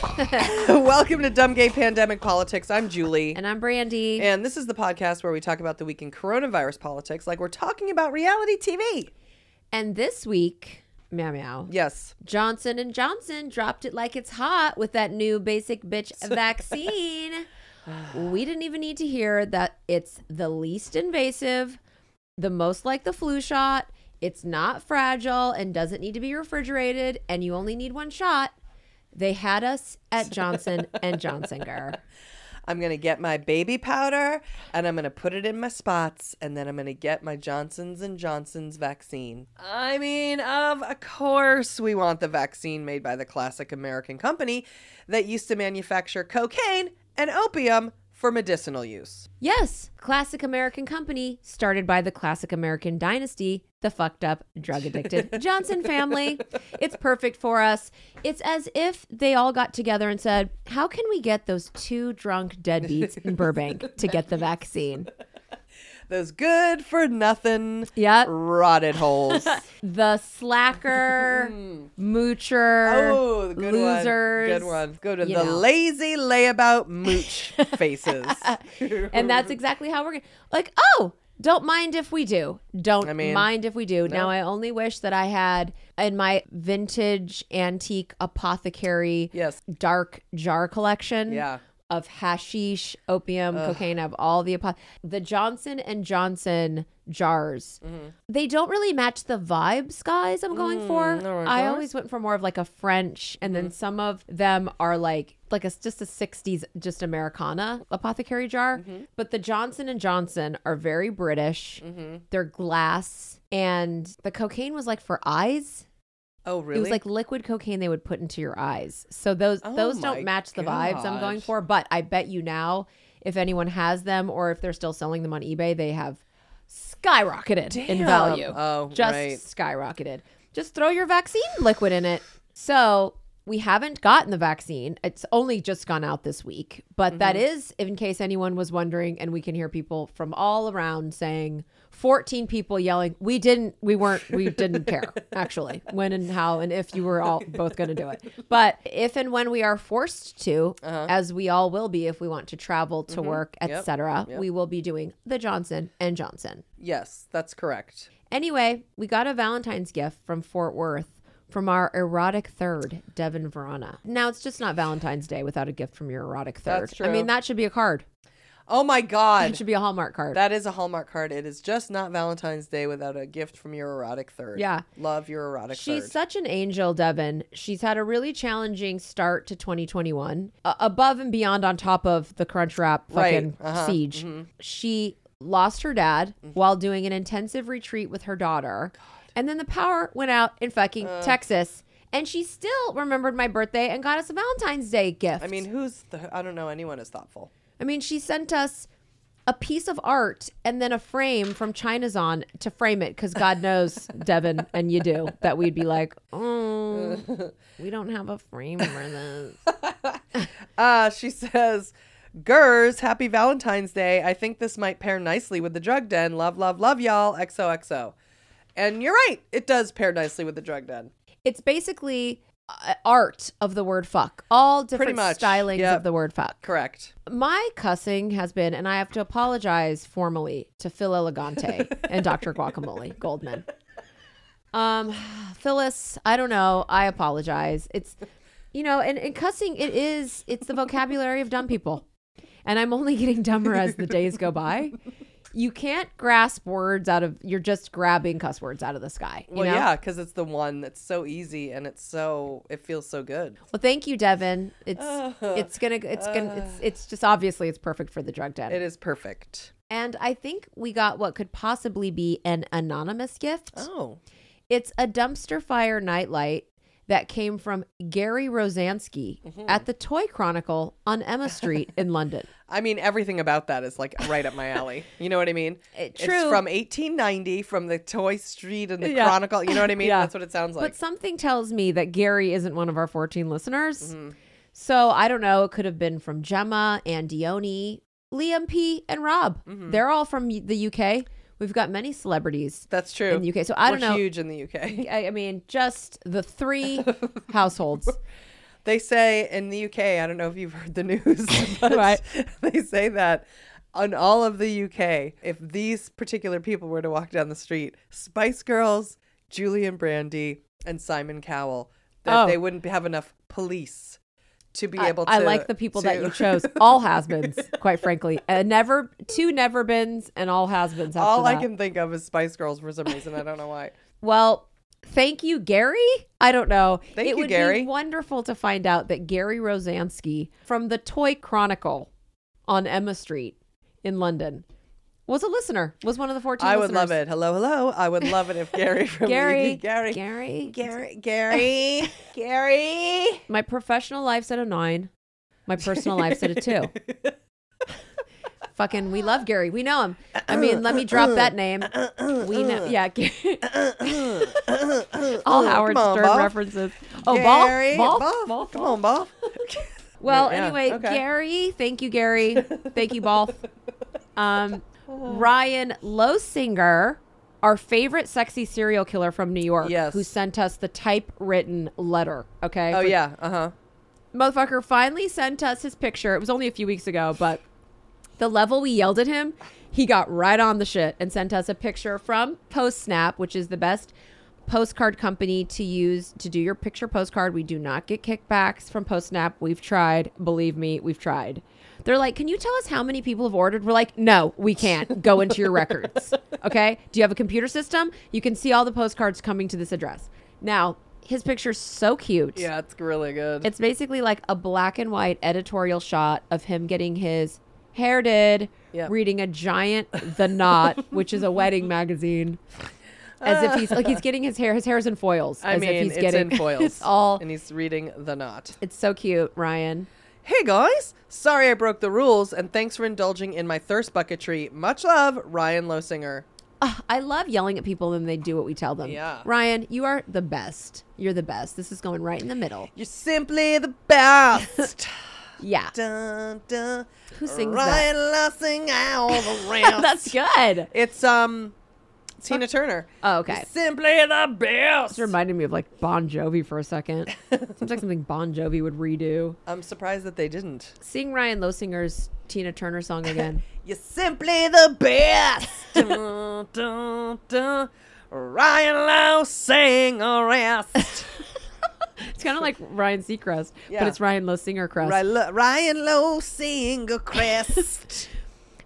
Welcome to Dumb Gay Pandemic Politics. I'm Julie. And I'm Brandy. And this is the podcast where we talk about the week in coronavirus politics like we're talking about reality TV. And this week, meow meow. Yes. Johnson and Johnson dropped it like it's hot with that new basic bitch vaccine. we didn't even need to hear that it's the least invasive, the most like the flu shot. It's not fragile and doesn't need to be refrigerated, and you only need one shot. They had us at Johnson and Johnson. Gar. I'm going to get my baby powder and I'm going to put it in my spots and then I'm going to get my Johnson's and Johnson's vaccine. I mean, of course we want the vaccine made by the classic American company that used to manufacture cocaine and opium for medicinal use. Yes, classic American company started by the classic American dynasty, the fucked up, drug addicted Johnson family. It's perfect for us. It's as if they all got together and said, How can we get those two drunk deadbeats in Burbank to get the vaccine? Those good for nothing Yep. rotted holes. The slacker, moocher, Oh, good losers. one. Good one. Go to the know. lazy layabout mooch faces. and that's exactly how we're going to like oh don't mind if we do don't I mean, mind if we do now i only wish that i had in my vintage antique apothecary Yes. dark jar collection Yeah. Of hashish opium cocaine of all the apo- the johnson and johnson jars Mm-hmm. they don't really match the vibes guys i'm going for Mm, no, i? Mm-hmm. always went for more of like a french and then some of them are like like a just a 60s just americana apothecary jar Mm-hmm. but the johnson and johnson are very british Mm-hmm. they're glass and the cocaine was like for eyes Oh, really? it was like liquid cocaine they would put into your eyes. So those Oh those don't match the vibes I'm going for. But I bet you now, if anyone has them or if they're still selling them on eBay, they have skyrocketed in value. Oh, just right. skyrocketed. Just throw your vaccine liquid in it. So we haven't gotten the vaccine. It's only just gone out this week. But that Mm-hmm. is, in case anyone was wondering, and we can hear people from all around saying, 14 people yelling, we didn't, we weren't, we didn't care, actually, when and how and if you were all both going to do it. But if and when we are forced to, as we all will be if we want to travel to work, Uh-huh. Mm-hmm. Yep. etc., Yep. we will be doing the Johnson and Johnson. yes, that's correct. Anyway, we got a Valentine's gift from Fort Worth from our erotic third, Devin Verona. Now, it's just not Valentine's Day without a gift from your erotic third. That's I mean, that should be a card. Oh my God. It should be a Hallmark card. That is a Hallmark card. It is just not Valentine's Day without a gift from your erotic third. Yeah. Love your erotic She's third. such an angel, Devin. She's had a really challenging start to 2021, uh, above and beyond on top of the crunch wrap Right. fucking Uh-huh. siege. Mhm. She lost her dad Mm-hmm. while doing an intensive retreat with her daughter. And then the power went out in fucking Texas. And she still remembered my birthday and got us a Valentine's Day gift. I mean, who's the. I don't know anyone as thoughtful. I mean, she sent us a piece of art and then a frame from China's on to frame it because God knows, Devin, and you do, that we'd be like, oh, we don't have a frame for this. Uh, she says, Gers, happy Valentine's Day. I think this might pair nicely with the drug den. Love, love, love y'all. XOXO. And you're right. It does pair nicely with the drug den. It's basically art of the word fuck, all different stylings yep. of the word fuck. Correct. My cussing has been, and I have to apologize formally to Phil Elegante and Dr. Guacamole Goldman. Um, Phyllis, I don't know. I apologize. It's, you know, and, and cussing, it is, it's the vocabulary of dumb people. And I'm only getting dumber as the days go by. you can't grasp words out of you're just grabbing cuss words out of the sky. You Well, know? yeah, because it's the one that's so easy and it's so it feels so good. Well, thank you, Devin. It's it's gonna it's gonna it's it's just obviously it's perfect for the drug den. It is perfect. And I think we got what could possibly be an anonymous gift. Oh, It's a dumpster fire nightlight that came from Gary Rosansky Mm-hmm. at the Toy Chronicle on Emma Street in London. I mean everything about that is like right up my alley. You know what I mean? It- It's true. from 1890, from the Toy Street and the Yeah. Chronicle. You know what I mean? Yeah. That's what it sounds like. But something tells me that Gary isn't one of our 14 listeners. Mm-hmm. So I don't know. It could have been from Gemma and Dione, Liam P, and Rob. Mm-hmm. They're all from the UK. We've got many celebrities That's true. in the UK. So I We're don't know. huge in the UK. I, I mean, just the three households. They say in the UK, I don't know if you've heard the news, but Right. they say that on all of the UK, if these particular people were to walk down the street, Spice Girls, Julian Brandy, and Simon Cowell, that Oh. they wouldn't have enough police to be I, able to. I like the people that you chose. All has-beens, quite frankly. And never two never-beens and all has-beens. After all I can think of is Spice Girls for some reason. I don't know why. Well, thank you, Gary. I don't know. Thank it you, would Gary. be wonderful to find out that Gary Rosansky from the Toy Chronicle on Emma Street in London was a listener. Was one of the fourteen. I would love it. Hello, hello. I would love it if Gary from Gary, Gary, Gary, Gary, Gary, Gary. My professional life's at a nine. My personal life's at a two. Fucking, we love Gary. We know him. I mean, let me drop that name. We know, yeah. All Howard on, Stern Bob. references. Oh, Gary, ball, ball, ball, Come on, Bob. Well, Yeah, anyway, okay. Gary, thank you, Gary. Thank you, Ball. Um, Ryan Losinger, our favorite sexy serial killer from New York, Yes. who sent us the typewritten letter. Okay. Oh yeah, uh huh. motherfucker finally sent us his picture. It was only a few weeks ago, but the level we yelled at him, he got right on the shit and sent us a picture from PostSnap, which is the best postcard company to use to do your picture postcard. We do not get kickbacks from PostSnap. We've tried. Believe me, we've tried. They're like, "Can you tell us how many people have ordered?" We're like, "No, we can't. Go into your records." Okay? Do you have a computer system? You can see all the postcards coming to this address. Now, his picture's so cute. Yeah, it's really good. It's basically like a black and white editorial shot of him getting his hair did, Yep. reading a giant The Knot, which is a wedding magazine. As if he's like he's getting his hair. His hair's in foils. I as mean, if he's it's getting in foils. it's all. and he's reading the knot. It's so cute, Ryan. Hey guys, sorry I broke the rules, and thanks for indulging in my thirst bucketry. Much love, Ryan Losinger. Ugh, I love yelling at people and they do what we tell them. Yeah. Ryan, you are the best. You're the best. This is going right in the middle. You're simply the best. Yeah. dun, dun. Who sings that? Ryan Losinger all the. That's good. It's um, Tina Turner. Oh, okay. Simply the best. This reminded me of like Bon Jovi for a second. Seems like something Bon Jovi would redo. I'm surprised that they didn't. Sing Ryan Losinger's Tina Turner song again. You're simply the best. dun, dun, dun. Ryan Lowe sang a rest. it's kind of like Ryan Seacrest, Yeah. but it's Ryan Losinger crest. Ry- Ryan Lowe sing a crest.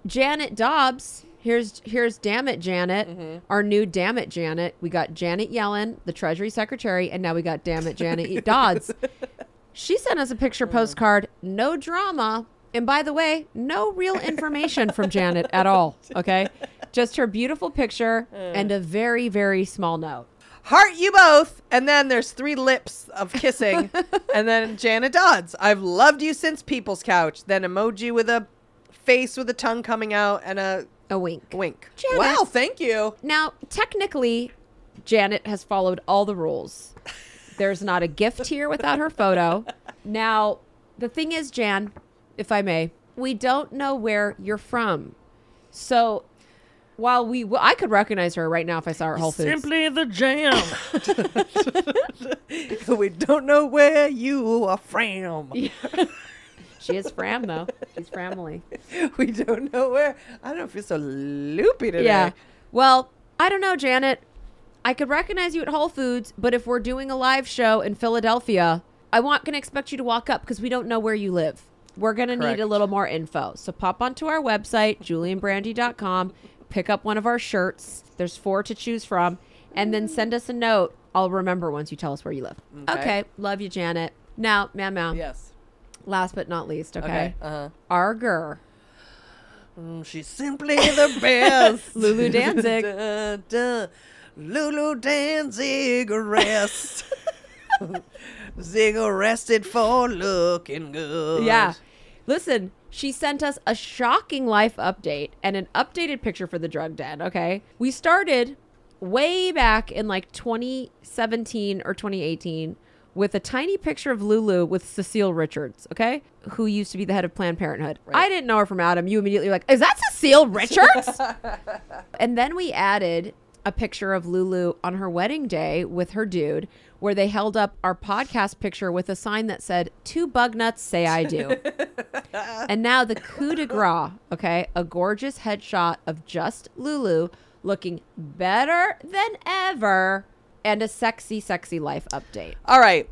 Janet Dodds. Here's here's Damn It Janet, Mm-hmm. our new Damn It Janet. We got Janet Yellen, the Treasury Secretary, and now we got Damn It Janet Dodds. She sent us a picture postcard, no drama. And by the way, no real information from Janet at all. Okay. Just her beautiful picture and a very, very small note. Heart you both. And then there's three lips of kissing. and then Janet Dodds. I've loved you since People's Couch. Then emoji with a face with a tongue coming out and a A wink. wink. Janet. Wow, thank you. Now, technically, Janet has followed all the rules. There's not a gift here without her photo. Now, the thing is, Jan, if I may, we don't know where you're from. So, while we, well, I could recognize her right now if I saw her at Whole Foods. Simply the jam. we don't know where you are from. She is Fram though. She's Framily. We don't know where. I don't know, feel so loopy today. Yeah. Well, I don't know, Janet. I could recognize you at Whole Foods, but if we're doing a live show in Philadelphia, I want to expect you to walk up because we don't know where you live. We're going to need a little more info. So pop onto our website, julianbrandy.com, pick up one of our shirts. There's four to choose from, and then send us a note. I'll remember once you tell us where you live. Mm-hmm. Okay. Okay. Love you, Janet. Now, meow meow. Yes. Last but not least, okay. Okay. Uh huh. Arger. Mm, she's simply the best. Lulu Danzig. Dun, dun. Lulu Danzig arrest. Zig arrested for looking good. Yeah. Listen, she sent us a shocking life update and an updated picture for the drug den, okay? We started way back in like 2017 or 2018 with a tiny picture of Lulu with Cecile Richards, okay? Who used to be the head of Planned Parenthood. I didn't know her from Adam. You immediately were like, is that Cecile Richards? and then we added a picture of Lulu on her wedding day with her dude, where they held up our podcast picture with a sign that said, Two bug nuts say I do. and now the coup de grace, okay? A gorgeous headshot of just Lulu looking better than ever and a sexy, sexy life update. All right.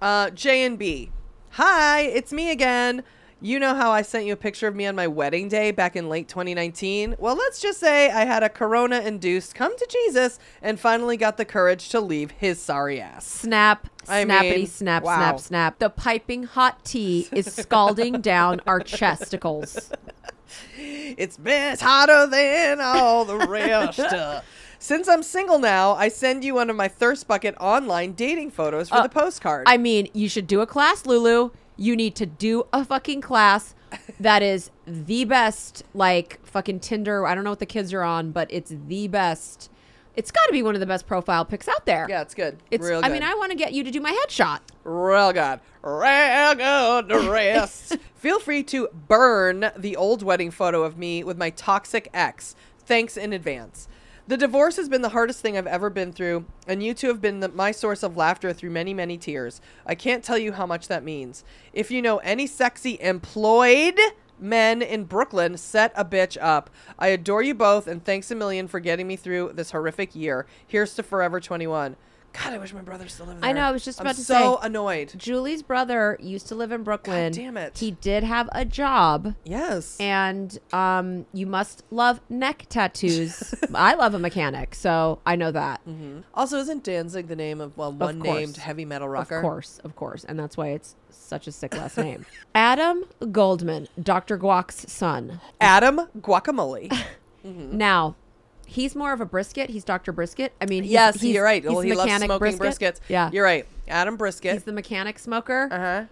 Uh, J and B. Hi, it's me again. You know how I sent you a picture of me on my wedding day back in late 2019? Well, let's just say I had a corona induced come to Jesus and finally got the courage to leave his sorry ass. Snap, I snappity, mean, snap, wow. snap, snap. The piping hot tea is scalding down our chesticles. It's been hotter than all the rest. Since I'm single now, I send you one of my thirst bucket online dating photos for Uh, the postcard. I mean, you should do a class, Lulu. You need to do a fucking class that is the best, like fucking Tinder. I don't know what the kids are on, but it's the best. It's got to be one of the best profile pics out there. yeah, it's good. It's. Real Good. I mean, I want to get you to do my headshot. Real good. Real good rest. Feel free to burn the old wedding photo of me with my toxic ex. Thanks in advance. The divorce has been the hardest thing I've ever been through, and you two have been the, my source of laughter through many, many tears. I can't tell you how much that means. If you know any sexy employed men in Brooklyn, set a bitch up. I adore you both, and thanks a million for getting me through this horrific year. Here's to Forever 21. God, I wish my brother still lived there. I know, I was just I'm about to say. so annoyed. Julie's brother used to live in Brooklyn. damn it. He did have a job. Yes. And um, you must love neck tattoos. I love a mechanic, so I know that. also, isn't Danzig the name of well, one course. named heavy metal rocker? Of course, of course. And that's why it's such a sick last name. Adam Goldman, Dr. Guac's son. Adam Guacamole. Now, he's more of a brisket. He's Dr. Brisket. I mean, he's, yes, he's, you're right. He's well, he loves smoking brisket. briskets. Yeah. You're right. Adam Brisket. He's the mechanic smoker. uh huh.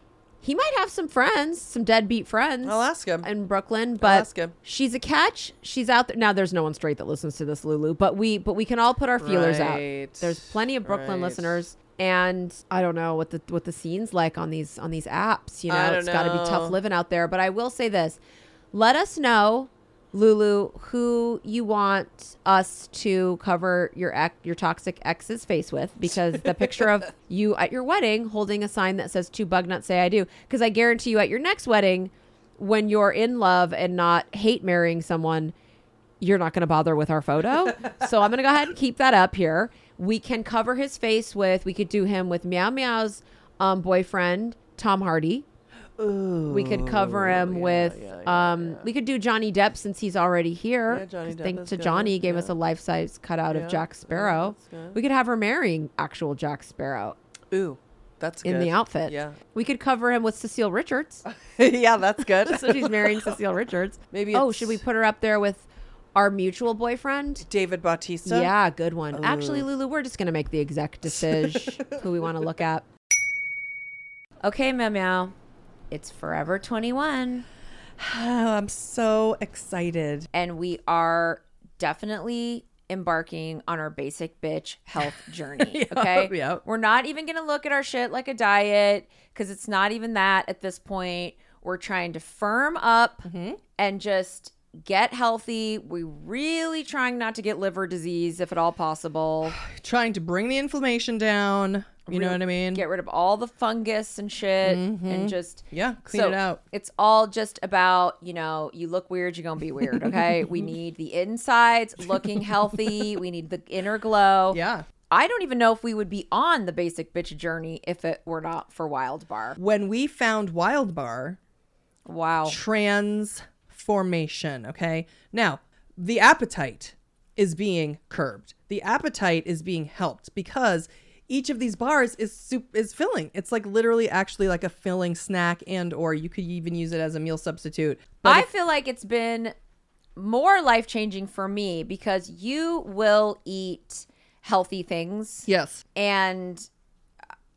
He might have some friends, some deadbeat friends. I'll ask him. in Brooklyn, but ask him. she's a catch. She's out there now. There's no one straight that listens to this, Lulu, but we but we can all put our feelers Right. out. There's plenty of Brooklyn Right. listeners, and I don't know what the what the scene's like on these on these apps. You know, it's got to be tough living out there. But I will say this: let us know. Lulu, who you want us to cover your ex, your toxic ex's face with? Because the picture of you at your wedding holding a sign that says "Two bug nuts say I do." Because I guarantee you, at your next wedding, when you're in love and not hate marrying someone, you're not going to bother with our photo. so I'm going to go ahead and keep that up here. We can cover his face with, we could do him with Meow Meow's um, boyfriend, Tom Hardy. We could cover him with, um, we could do Johnny Depp since he's already here. Yeah, Johnny 'Cause Depp Thanks to Johnny, gave yeah. us a life size cutout Yeah, of Jack Sparrow. we could have her marrying actual Jack Sparrow Ooh, that's good. in the outfit. Yeah. We could cover him with Cecile Richards. yeah, that's good. so she's marrying Cecile Richards. Maybe Oh, should we put her up there with our mutual boyfriend? David Bautista. Yeah, good one. Actually, Lulu, we're just gonna make the exec decision who we want to look at. Okay, meow meow. It's Forever 21, Oh, I'm so excited. and we are definitely embarking on our basic bitch health journey. Okay, yep. we're not even gonna look at our shit like a diet because it's not even that at this point. We're trying to firm up mm-hmm. and just get healthy. We really trying not to get liver disease if at all possible. Trying to bring the inflammation down. You know what I mean? Get rid of all the fungus and shit and mm-hmm. just yeah, clean so it out. It's all just about, you know, you look weird, you're gonna be weird. Okay. we need the insides looking healthy. We need the inner glow. Yeah. I don't even know if we would be on the basic bitch journey if it were not for Wild Bar. When we found Wild Bar, Wow. Transformation. Okay. Now, the appetite is being curbed. The appetite is being helped because each of these bars is soup is filling. It's like literally actually like a filling snack and or you could even use it as a meal substitute. But I if- feel like it's been more life changing for me because you will eat healthy things yes. and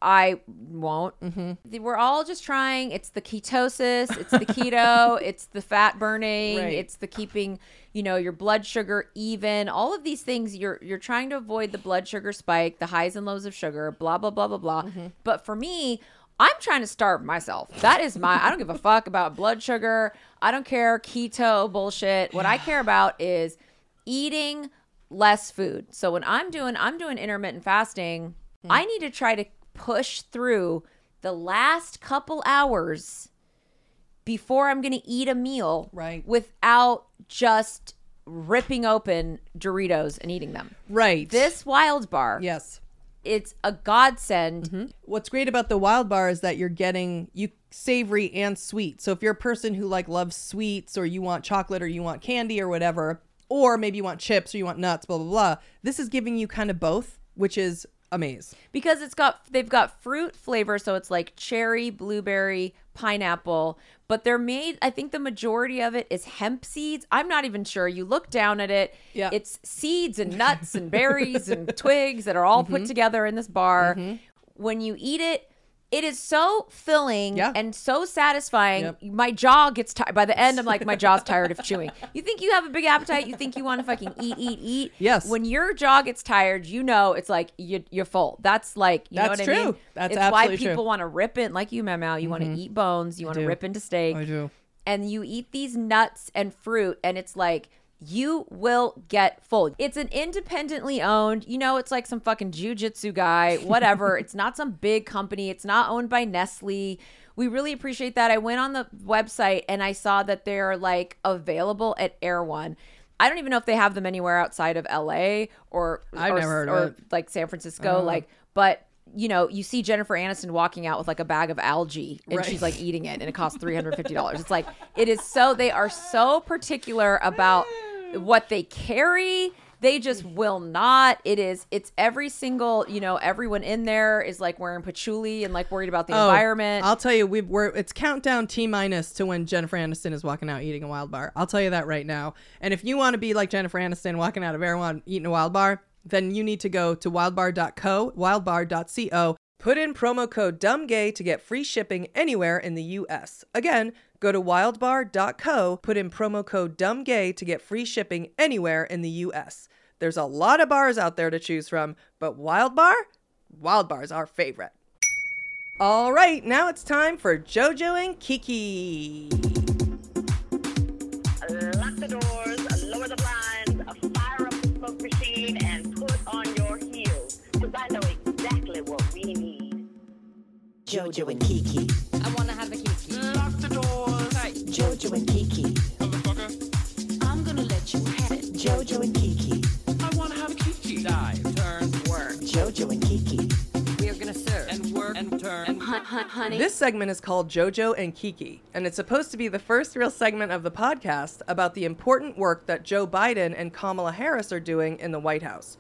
I won't. Mm-hmm. We're all just trying. It's the ketosis, it's the keto, it's the fat burning, Right. it's the keeping, you know, your blood sugar even. All of these things you're you're trying to avoid the blood sugar spike, the highs and lows of sugar, blah blah blah blah blah. Mm-hmm. But for me, I'm trying to starve myself. That is my I don't give a fuck about blood sugar. I don't care keto bullshit. What I care about is eating less food. So when I'm doing I'm doing intermittent fasting, Hmm. I need to try to push through the last couple hours before I'm going to eat a meal Right. without just ripping open Doritos and eating them. Right. This wild bar, Yes. it's a godsend. Mm-hmm. What's great about the wild bar is that you're getting you savory and sweet. So if you're a person who like loves sweets or you want chocolate or you want candy or whatever, or maybe you want chips or you want nuts, blah blah blah, this is giving you kind of both, which is amaze. because it's got they've got fruit flavor so it's like cherry blueberry pineapple but they're made i think the majority of it is hemp seeds i'm not even sure you look down at it Yeah. it's seeds and nuts and berries and twigs that are all Mm-hmm. put together in this bar when you eat it it is so filling Yeah. and so satisfying. Yep. My jaw gets tired. By the end, I'm like, my jaw's tired of chewing. You think you have a big appetite? You think you want to fucking eat, eat, eat? Yes. When your jaw gets tired, you know it's like you, you're full. That's like you That's know what I mean. That's true. That's it's why absolutely true. Mm-hmm. people want to rip it like you, Memo. You want to eat bones. You want to rip into steak. I do. And you eat these nuts and fruit, and it's like you will get full. It's an independently owned, you know, it's like some fucking jujitsu guy, whatever. it's not some big company. It's not owned by Nestle. We really appreciate that. I went on the website and I saw that they're like available at Erewhon. I don't even know if they have them anywhere outside of LA or I've or, never heard of or it. like San Francisco. Oh. Like, but you know, you see Jennifer Aniston walking out with like a bag of algae and Right. she's like eating it and it costs $350. It's like, it is so, they are so particular about Mm. what they carry. They just will not. It is, it's every single, you know, everyone in there is like wearing patchouli and like worried about the Oh, environment. I'll tell you, we've, we're it's countdown T minus to when Jennifer Aniston is walking out eating a wild bar. I'll tell you that right now. And if you want to be like Jennifer Aniston walking out of Erewhon eating a wild bar, then you need to go to wildbar.co, wildbar.co. Put in promo code DUMBGAY to get free shipping anywhere in the U.S. Again, go to wildbar.co, put in promo code DUMBGAY to get free shipping anywhere in the U.S. There's a lot of bars out there to choose from, but Wild Bar? Wild Bar's our favorite. All right, now it's time for JoJo and Kiki. Lock the doors, lower the blinds, fire up the smoke machine, and put on your heels. Because I know exactly what we need. Jojo and Kiki. Jojo and Kiki. Motherfucker. I'm gonna let you have it. Jojo and Kiki. I wanna have a kiki. Dive, turn, work, Jojo and Kiki. We are gonna serve. and work, and turn. And Hun- hun- honey. This segment is called JoJo and Kiki, and it's supposed to be the first real segment of the podcast about the important work that Joe Biden and Kamala Harris are doing in the White House.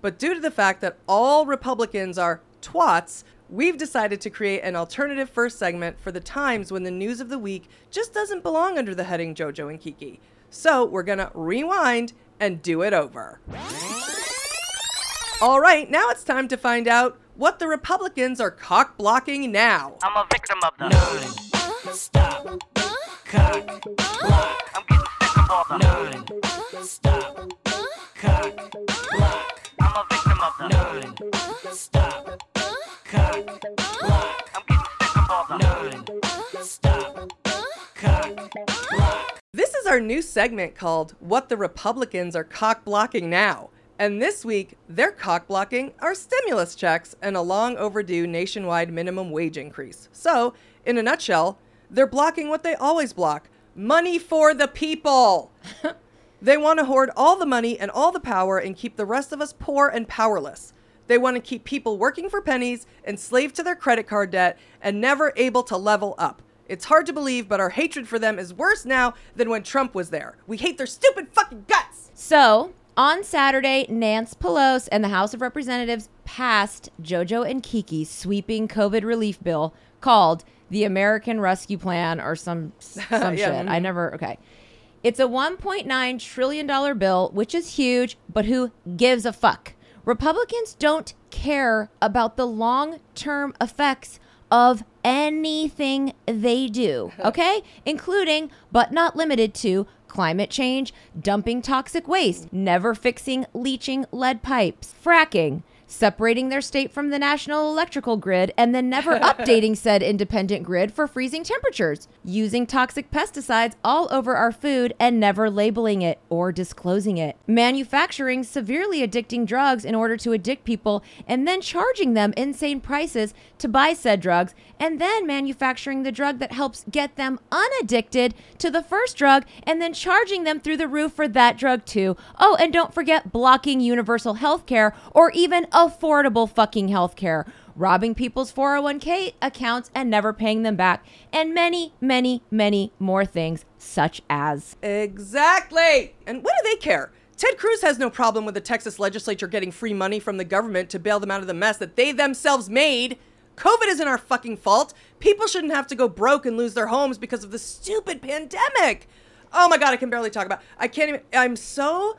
But due to the fact that all Republicans are twats, we've decided to create an alternative first segment for the times when the news of the week just doesn't belong under the heading JoJo and Kiki. So we're gonna rewind and do it over. All right, now it's time to find out what the Republicans are cock blocking now. I'm a victim of the. nine. Stop. Cock. Block. I'm getting sick of all the. Nine. Stop. Cock. Block. I'm a victim of the. Nine. Stop. Cock. Block. I'm getting sick of all the. Nine. Stop. Cock. Block. This is our new segment called What the Republicans Are Cock Blocking Now. And this week, they're cock blocking our stimulus checks and a long overdue nationwide minimum wage increase. So, in a nutshell, they're blocking what they always block money for the people. They want to hoard all the money and all the power and keep the rest of us poor and powerless. They want to keep people working for pennies, enslaved to their credit card debt, and never able to level up. It's hard to believe, but our hatred for them is worse now than when Trump was there. We hate their stupid fucking guts. So, on Saturday, Nance Pelosi and the House of Representatives passed JoJo and Kiki's sweeping COVID relief bill called the American Rescue Plan or some some Yeah, shit. I mm-hmm. never okay. It's a 1.9 trillion dollar bill, which is huge, but who gives a fuck? Republicans don't care about the long-term effects of anything they do, okay? Including, but not limited to, climate change, dumping toxic waste, never fixing leaching lead pipes, fracking, separating their state from the national electrical grid, and then never updating said independent grid for freezing temperatures, using toxic pesticides all over our food and never labeling it or disclosing it, manufacturing severely addicting drugs in order to addict people, and then charging them insane prices to buy said drugs, and then manufacturing the drug that helps get them unaddicted to the first drug, and then charging them through the roof for that drug too. Oh, and don't forget blocking universal health care or even affordable fucking health care, robbing people's 401k accounts and never paying them back, and many, many, many more things, such as. Exactly. And what do they care? Ted Cruz has no problem with the Texas legislature getting free money from the government to bail them out of the mess that they themselves made. COVID isn't our fucking fault. People shouldn't have to go broke and lose their homes because of the stupid pandemic. Oh my god, I can barely talk about. I can't even I'm so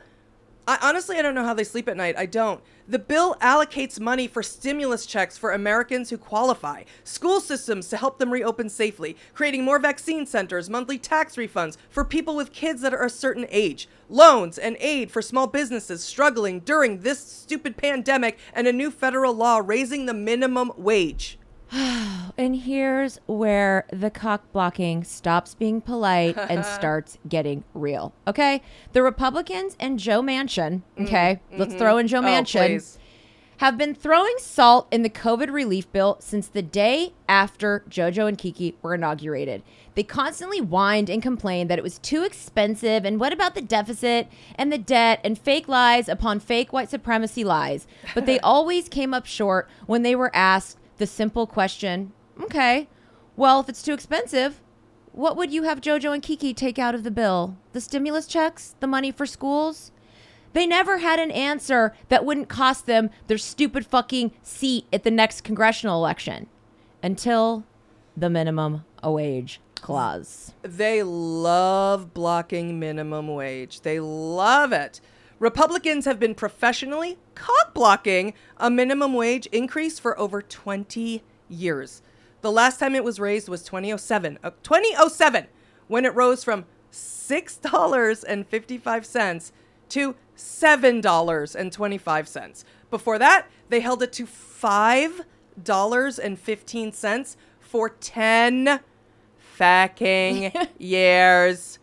I honestly I don't know how they sleep at night. I don't. The bill allocates money for stimulus checks for Americans who qualify, school systems to help them reopen safely, creating more vaccine centers, monthly tax refunds for people with kids that are a certain age, loans and aid for small businesses struggling during this stupid pandemic, and a new federal law raising the minimum wage. And here's where the cock blocking stops being polite and starts getting real. Okay? The Republicans and Joe Manchin, mm, okay? Let's throw in mm-hmm. Joe Oh, Manchin. please. have been throwing salt in the COVID relief bill since the day after JoJo and Kiki were inaugurated. They constantly whined and complained that it was too expensive and what about the deficit and the debt and fake lies upon fake white supremacy lies. But they always came up short when they were asked the simple question okay, well, if it's too expensive, what would you have JoJo and Kiki take out of the bill? The stimulus checks? The money for schools? They never had an answer that wouldn't cost them their stupid fucking seat at the next congressional election until the minimum wage clause. They love blocking minimum wage. They love it. Republicans have been professionally cock blocking a minimum wage increase for over 20 years. The last time it was raised was 2007. Uh, 2007 when it rose from $6.55 to $7.25. Before that, they held it to $5.15 for 10 fucking years.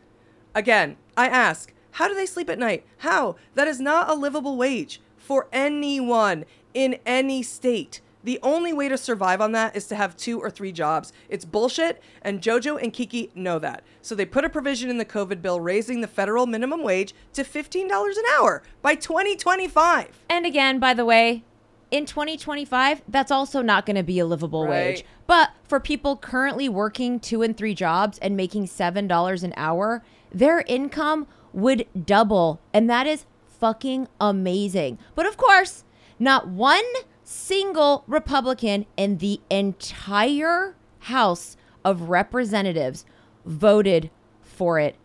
Again, I ask, how do they sleep at night? How? That is not a livable wage for anyone in any state. The only way to survive on that is to have two or three jobs. It's bullshit, and JoJo and Kiki know that. So they put a provision in the COVID bill raising the federal minimum wage to $15 an hour by 2025. And again, by the way, in 2025, that's also not going to be a livable wage. But for people currently working two and three jobs and making $7 an hour, their income would double. And that is fucking amazing. But of course, not one single Republican in the entire House of Representatives voted for it.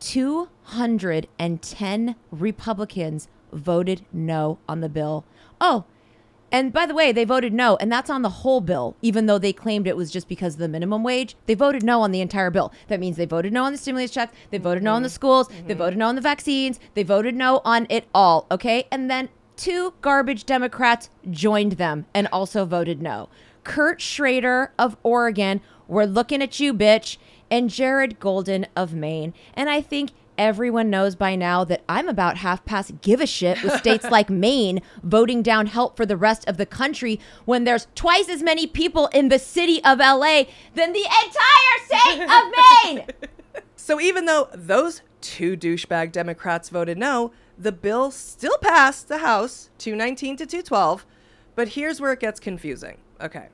210 Republicans voted no on the bill. Oh, and by the way, they voted no, and that's on the whole bill, even though they claimed it was just because of the minimum wage. They voted no on the entire bill. That means they voted no on the stimulus checks, they voted no on the mm-hmm. schools, they mm-hmm. voted no on the vaccines, they voted no on it all, okay? And then two garbage Democrats joined them and also voted no. Kurt Schrader of Oregon, we're looking at you, bitch, and Jared Golden of Maine. And I think everyone knows by now that I'm about half past give a shit with states like Maine voting down help for the rest of the country when there's twice as many people in the city of LA than the entire state of Maine. So even though those two douchebag Democrats voted no, the bill still passed the House 219 to 212. But here's where it gets confusing. Okay.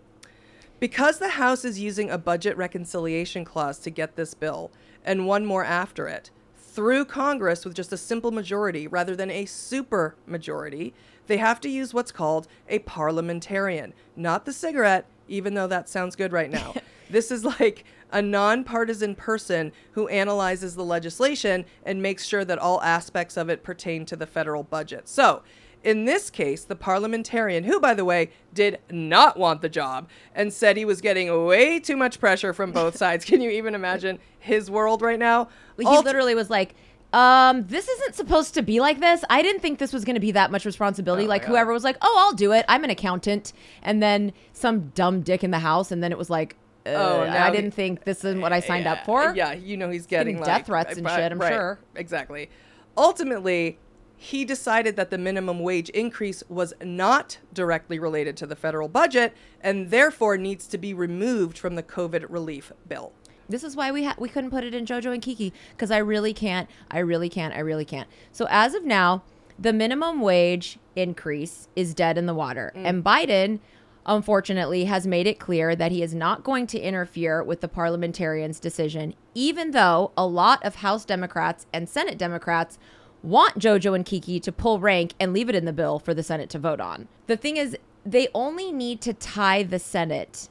Because the House is using a budget reconciliation clause to get this bill, and one more after it, through Congress with just a simple majority rather than a super majority, they have to use what's called a parliamentarian, not the cigarette, even though that sounds good right now. this is like a nonpartisan person who analyzes the legislation and makes sure that all aspects of it pertain to the federal budget. So, in this case, the parliamentarian, who, by the way, did not want the job and said he was getting way too much pressure from both sides. Can you even imagine his world right now? He Ult- literally was like, um, this isn't supposed to be like this. I didn't think this was going to be that much responsibility. Oh like God. whoever was like, "Oh, I'll do it. I'm an accountant." And then some dumb dick in the house and then it was like, uh, Oh, I didn't think this is what I signed up for. Yeah, you know he's getting, getting like, death threats and right- shit, I'm right, sure. Exactly. Ultimately, he decided that the minimum wage increase was not directly related to the federal budget and therefore needs to be removed from the COVID relief bill. This is why we ha- we couldn't put it in JoJo and Kiki because I really can't. I really can't. I really can't. So as of now, the minimum wage increase is dead in the water, mm. and Biden, unfortunately, has made it clear that he is not going to interfere with the parliamentarians' decision, even though a lot of House Democrats and Senate Democrats want JoJo and Kiki to pull rank and leave it in the bill for the Senate to vote on. The thing is, they only need to tie the Senate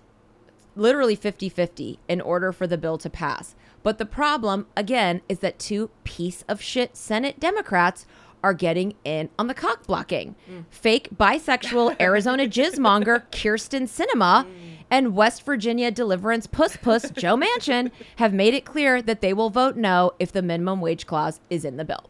literally 50 50 in order for the bill to pass. But the problem, again, is that two piece of shit Senate Democrats are getting in on the cock blocking. Mm. Fake bisexual Arizona jizzmonger Kyrsten Sinema mm. and West Virginia deliverance puss puss Joe Manchin have made it clear that they will vote no if the minimum wage clause is in the bill.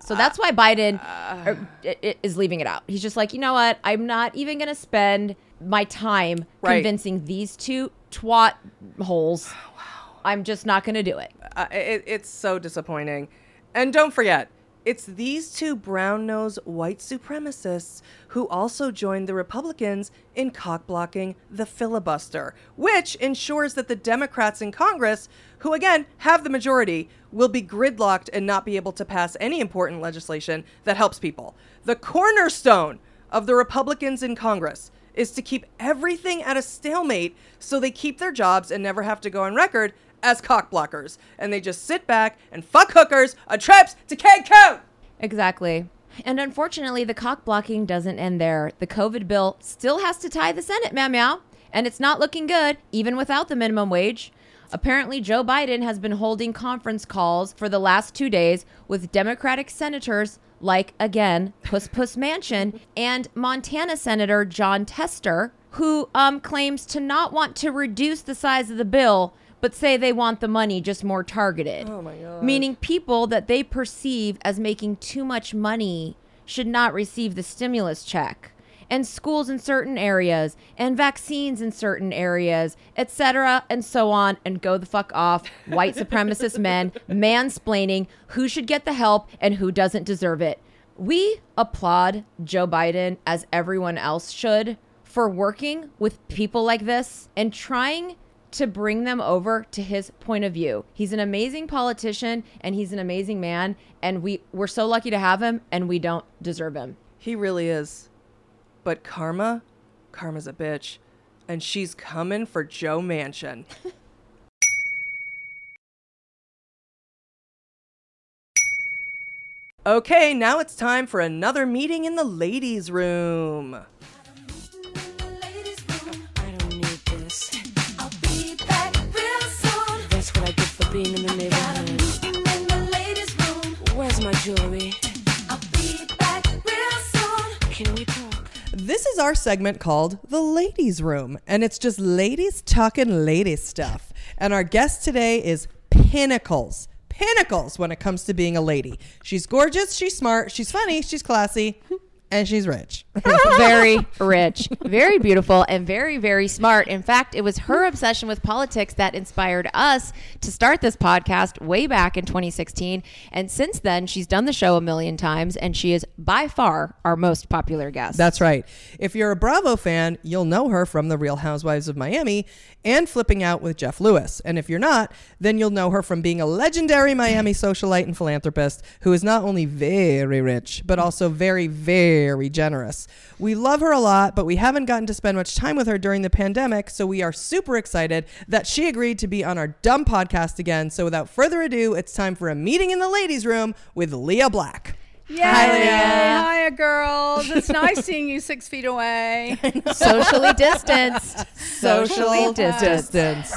So that's why Biden er, i- i- is leaving it out. He's just like, you know what? I'm not even going to spend my time Right. convincing these two twat holes. I'm just not going to do it. Uh, it, it's so disappointing. And don't forget, it's these two brown nosed white supremacists who also joined the Republicans in cock blocking the filibuster, which ensures that the Democrats in Congress, who again have the majority, will be gridlocked and not be able to pass any important legislation that helps people. The cornerstone of the Republicans in Congress is to keep everything at a stalemate so they keep their jobs and never have to go on record as cock blockers. And they just sit back and fuck hookers on trips to Cancun. Exactly. And unfortunately, the cock blocking doesn't end there. The COVID bill still has to tie the Senate, meow meow. And it's not looking good, even without the minimum wage. Apparently, Joe Biden has been holding conference calls for the last two days with Democratic senators like, again, Puss Puss Manchin and Montana Senator Jon Tester, who um, claims to not want to reduce the size of the bill, but say they want the money just more targeted. Oh my God. Meaning people that they perceive as making too much money should not receive the stimulus check. And schools in certain areas, and vaccines in certain areas, etc., and so on, and go the fuck off. White supremacist men mansplaining who should get the help and who doesn't deserve it. We applaud Joe Biden, as everyone else should, for working with people like this and trying to bring them over to his point of view. He's an amazing politician and he's an amazing man and we we're so lucky to have him and we don't deserve him. He really is. But Karma, Karma's a bitch. And she's coming for Joe Manchin. okay, now it's time for another meeting in the ladies' room. Being in the neighborhood. in the ladies' room. Where's my jewelry? I'll be back real soon. Can we talk? This is our segment called The Ladies Room, and it's just ladies talking ladies stuff. And our guest today is Pinnacles. Pinnacles when it comes to being a lady. She's gorgeous, she's smart, she's funny, she's classy, and she's rich. very rich, very beautiful, and very, very smart. In fact, it was her obsession with politics that inspired us to start this podcast way back in 2016. And since then, she's done the show a million times, and she is by far our most popular guest. That's right. If you're a Bravo fan, you'll know her from The Real Housewives of Miami and Flipping Out with Jeff Lewis. And if you're not, then you'll know her from being a legendary Miami socialite and philanthropist who is not only very rich, but also very, very generous. We love her a lot, but we haven't gotten to spend much time with her during the pandemic, so we are super excited that she agreed to be on our dumb podcast again. So without further ado, it's time for a meeting in the ladies' room with Leah Black. Yay! Hiya, girls. It's nice seeing you six feet away. Socially distanced. Socially distanced. distanced.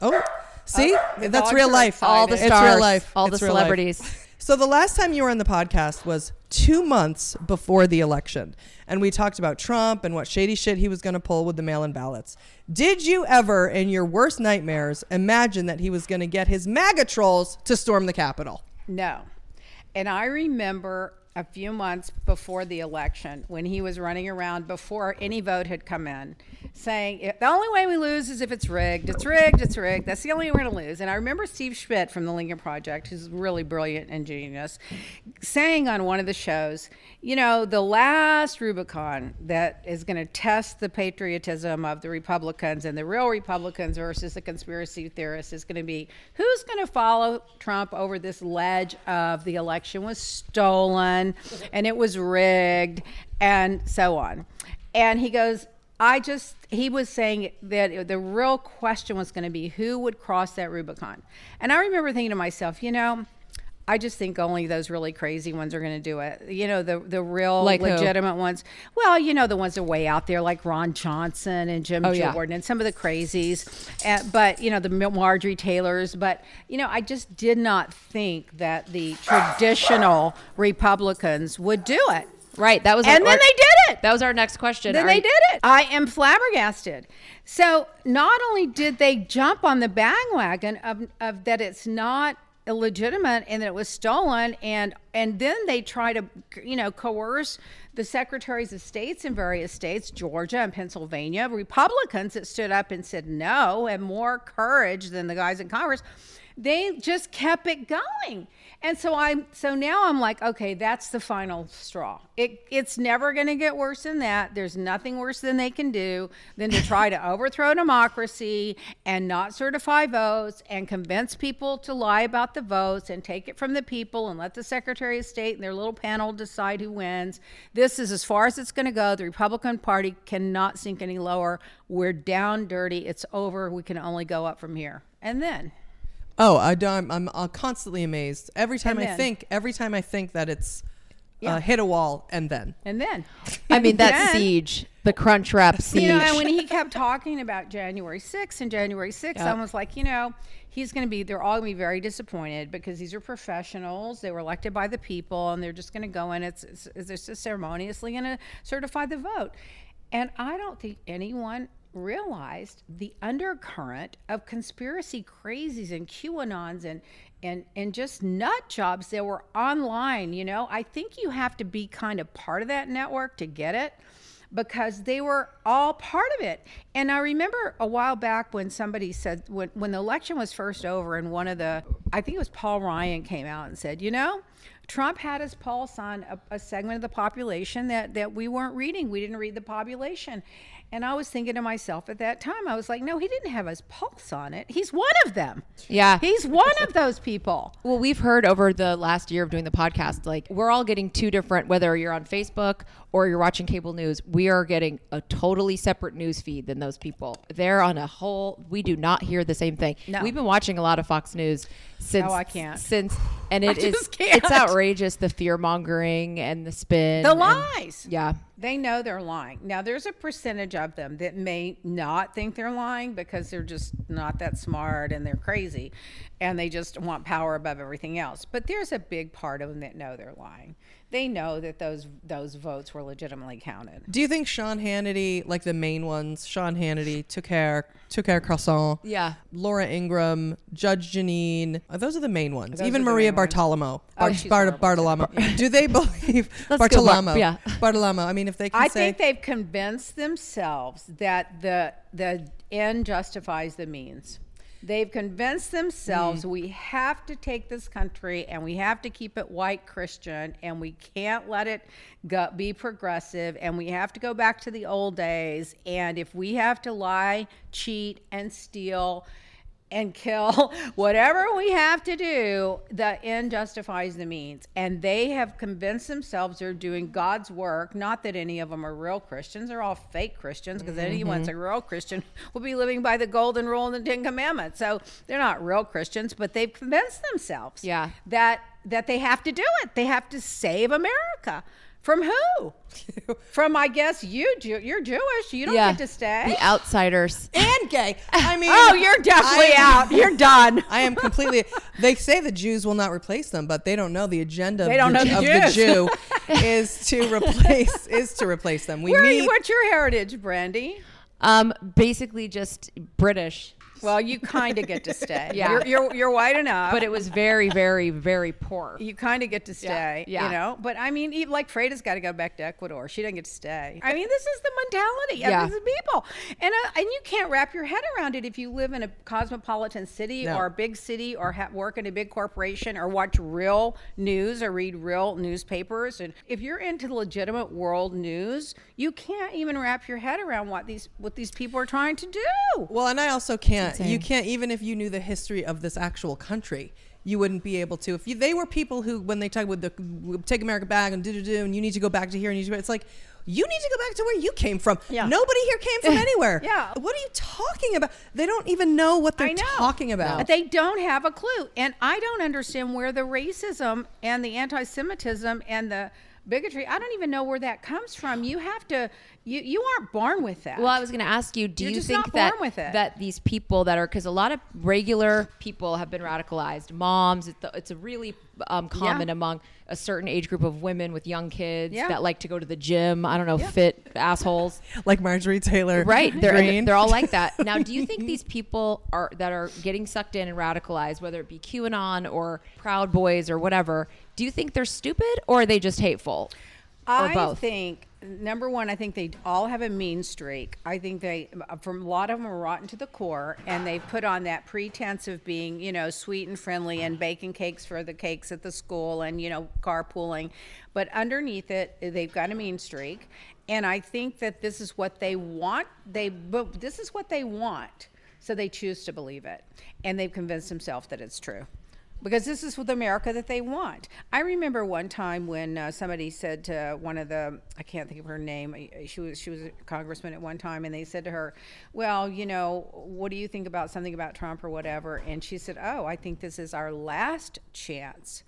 Oh, see, oh, the that's real life. All the stars. It's real life. All It's the real life. celebrities. So the last time you were on the podcast was two months before the election, and we talked about Trump and what shady shit he was going to pull with the mail-in ballots. Did you ever, in your worst nightmares, imagine that he was going to get his MAGA trolls to storm the Capitol? No. And I remember a few months before the election when he was running around before any vote had come in saying the only way we lose is if it's rigged. It's rigged. It's rigged. That's the only way we're going to lose. And I remember Steve Schmidt from the Lincoln Project, who's really brilliant and genius, saying on one of the shows, you know, the last Rubicon that is going to test the patriotism of the Republicans and the real Republicans versus the conspiracy theorists is going to be who's going to follow Trump over this ledge of the election was stolen and it was rigged and so on. And he goes, I just, he was saying that the real question was going to be who would cross that Rubicon. And I remember thinking to myself, you know, I just think only those really crazy ones are going to do it. You know, the the real Like who? legitimate ones. Well, you know, the ones that are way out there, like Ron Johnson and Jim Oh, yeah. Jordan and some of the crazies. Uh, but you know, the Marjorie Taylors. But you know, I just did not think that the traditional Republicans would do it. Right. That was And our, then they did it. That was our next question. Then Are they you- did it. I am flabbergasted. So not only did they jump on the bandwagon of, of that it's not illegitimate and that it was stolen and and then they try to you know coerce the secretaries of states in various states georgia and pennsylvania republicans that stood up and said no and more courage than the guys in congress they just kept it going. And so i'm so now i'm like okay that's the final straw. It, it's never going to get worse than that. There's nothing worse than they can do than to try to overthrow democracy and not certify votes and convince people to lie about the votes and take it from the people and let the secretary of state and their little panel decide who wins. This is as far as it's going to go. The republican party cannot sink any lower. We're down dirty. It's over. We can only go up from here. And then Oh, I don't, I'm, I'm uh, constantly amazed every time And I then? think. Every time I think that it's Yeah. uh, hit a wall, and then and then I mean, that Then- siege, the crunch wrap siege. You know, and when he kept talking about January 6th and January 6th, I was like, you know, he's going to be, they're all going to be very disappointed because these are professionals. They were elected by the people and they're just going to go in. It's, it's, it's just ceremoniously going to certify the vote. And I don't think anyone realized the undercurrent of conspiracy crazies and QAnons and and and just nut jobs that were online. You know, I think you have to be kind of part of that network to get it because they were all part of it. And I remember a while back when somebody said when when the election was first over and one of the I think it was Paul Ryan came out and said, you know, Trump had his pulse on a, a segment of the population that that we weren't reading. We didn't read the population. And I was thinking to myself at that time, I was like, no, he didn't have his pulse on it. He's one of them. Yeah. He's one of those people. Well, we've heard over the last year of doing the podcast, like we're all getting two different, whether you're on Facebook or you're watching cable news, we are getting a totally separate news feed than those people. They're on a whole, we do not hear the same thing. No. We've been watching a lot of Fox News since, Oh, I can't. since, and it is, it's outrageous, the fear mongering and the spin. The and- lies. yeah. They know they're lying. Now, there's a percentage of them that may not think they're lying because they're just not that smart and they're crazy and they just want power above everything else. But there's a big part of them that know they're lying. They know that those those votes were legitimately counted. Do you think Sean Hannity, like the main ones, Sean Hannity, took care, took care croissant, Yeah. Laura Ingraham, Judge Jeanine, uh, those are the main ones. Those Even Maria ones. Oh, Bar- she's Bar- horrible, too. Bartiromo. Do they believe Let's go, Bar- yeah. Bartiromo. I mean, if they can I say, think they've convinced themselves that the the end justifies the means. They've convinced themselves mm. we have to take this country and we have to keep it white Christian and we can't let it go, be progressive and we have to go back to the old days. And if we have to lie, cheat, and steal and kill whatever we have to do. The end justifies the means. And they have convinced themselves they're doing God's work. Not that any of them are real Christians, they're all fake Christians because mm-hmm. anyone's a real Christian will be living by the golden rule and the Ten Commandments. So they're not real Christians, but they've convinced themselves Yeah. that that they have to do it. They have to save America. From who? From I guess you. Jew- You're Jewish. You don't yeah. get to stay. The outsiders. and gay. I mean, oh, you're definitely I- out. You're done. I am completely. They say the Jews will not replace them, but they don't know the agenda They don't of, know the, the of the Jew is to replace is to replace them. We Where are need you, what's your heritage, Brandy? Um, basically just British. Well, you kind of get to stay. Yeah. You're, you're, you're white enough. But it was very, very, very poor. you kind of get to stay, yeah. you know. But I mean, even like Freda's got to go back to Ecuador. She doesn't get to stay. I mean, this is the mentality of Yeah. these people, and uh, and you can't wrap your head around it if you live in a cosmopolitan city No. or a big city or ha- work in a big corporation or watch real news or read real newspapers. And if you're into legitimate world news, you can't even wrap your head around what these what these people are trying to do. Well, and I also can't. You can't even if you knew the history of this actual country, you wouldn't be able to. If you, they were people who, when they talk about the take America back and do do do, and you need to go back to here and you need to, it's like you need to go back to where you came from. Yeah. Nobody here came from anywhere. Yeah. What are you talking about? They don't even know what they're know. talking about. They don't have a clue. And I don't understand where the racism and the anti Semitism and the bigotry, I don't even know where that comes from. You have to, you, you aren't born with that. Well, I was going to ask you, do You're you just think not that with it. that these people that are because a lot of regular people have been radicalized, moms, it's, it's a really um, common Yeah. among a certain age group of women with young kids Yeah. that like to go to the gym. I don't know, fit assholes. like Marjorie Taylor. Right, they're Greene. they're all like that. Now, do you think these people are that are getting sucked in and radicalized, whether it be QAnon or Proud Boys or whatever? Do you think they're stupid or are they just hateful? Or I both? think number one, I think they all have a mean streak. I think they, uh, from a lot of them, are rotten to the core, and they put on that pretense of being, you know, sweet and friendly and baking cakes for the cakes at the school and you know carpooling, but underneath it, they've got a mean streak, and I think that this is what they want. They, but this is what they want, so they choose to believe it, and they've convinced themselves that it's true because this is the America that they want. I remember one time when uh, somebody said to one of the I can't think of her name. She was she was a congressman at one time, and they said to her, "Well, you know, what do you think about something about Trump or whatever?" And she said, "Oh, I think this is our last chance."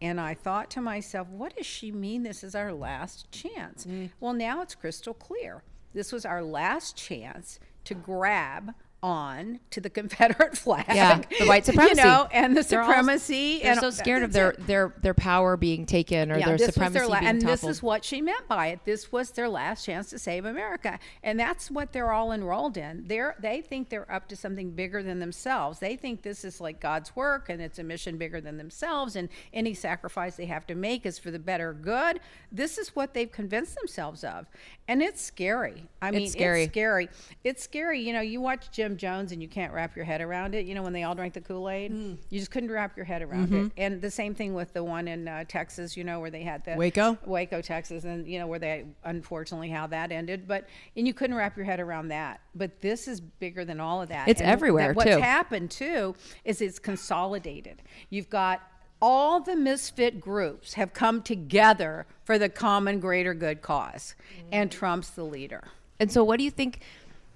And I thought to myself, what does she mean this is our last chance? Well, now it's crystal clear. This was our last chance to grab on to the Confederate flag. Yeah, the white supremacy. You know, and the They're all- supremacy. They're and so scared of their, their their power being taken or their this was supremacy la- being and toppled. this is what she meant by it. This was their last chance to save America, and that's what they're all enrolled in. They're they think they're up to something bigger than themselves. They think this is like God's work, and it's a mission bigger than themselves. And any sacrifice they have to make is for the better good. This is what they've convinced themselves of, and it's scary. I mean, scary. It's scary. It's scary. You know, you watch Jim Jones, and you can't wrap your head around it. You know, when they all drank the Kool Aid, Mm. you just couldn't wrap your head around Mm-hmm. it. And the same thing with the one in uh, Texas. You know, where they had the Waco? Waco, Texas, and you know where they unfortunately how that ended. But and you couldn't wrap your head around that. But this is bigger than all of that. It's And everywhere, that- What's too. happened too is it's consolidated. You've got all the misfit groups have come together for the common greater good cause, and Trump's the leader. And so, what do you think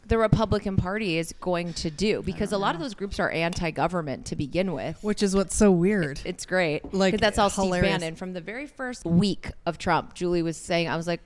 the Republican Party is going to do? Because a lot of those groups are anti-government to begin with. which is what's so weird. It's great. like that's all hilarious. Steve Bannon from the very first week of Trump. Julie was saying, I was like,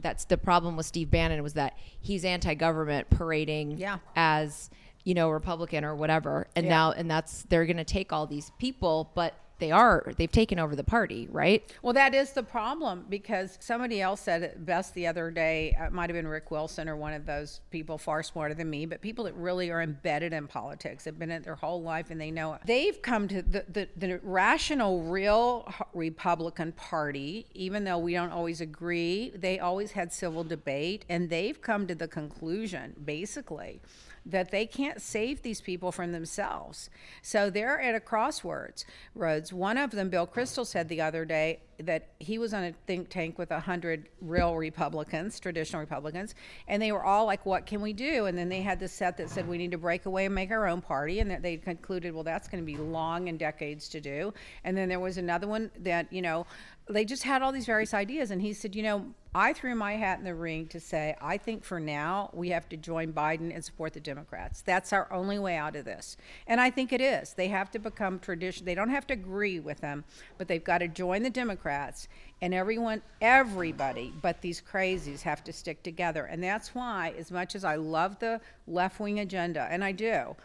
that's the problem with Steve Bannon was that he's anti-government parading Yeah. as you know Republican or whatever, and Yeah. now and that's they're going to take all these people, but they are they've taken over the party, right? Well, that is the problem because somebody else said it best the other day. uh, It might have been Rick Wilson or one of those people far smarter than me, but people that really are embedded in politics have been in their whole life and they know it. They've come to the, the, the rational, real Republican Party, even though we don't always agree, they always had civil debate and they've come to the conclusion, basically, that they can't save these people from themselves. So they're at a crossroads. Roads. One of them, Bill Kristol, said the other day, that he was on a think tank with a hundred real Republicans, traditional Republicans, and they were all like, "What can we do?" And then they had this set that said, "We need to break away and make our own party," and that they concluded, "Well, that's going to be long and decades to do." And then there was another one that you know, they just had all these various ideas, and he said, "You know." I threw my hat in the ring to say, I think for now we have to join Biden and support the Democrats. That's our only way out of this. And I think it is. They have to become tradition. They don't have to agree with them, but they've got to join the Democrats. And everyone, everybody, but these crazies have to stick together. And that's why, as much as I love the left wing agenda, and I do,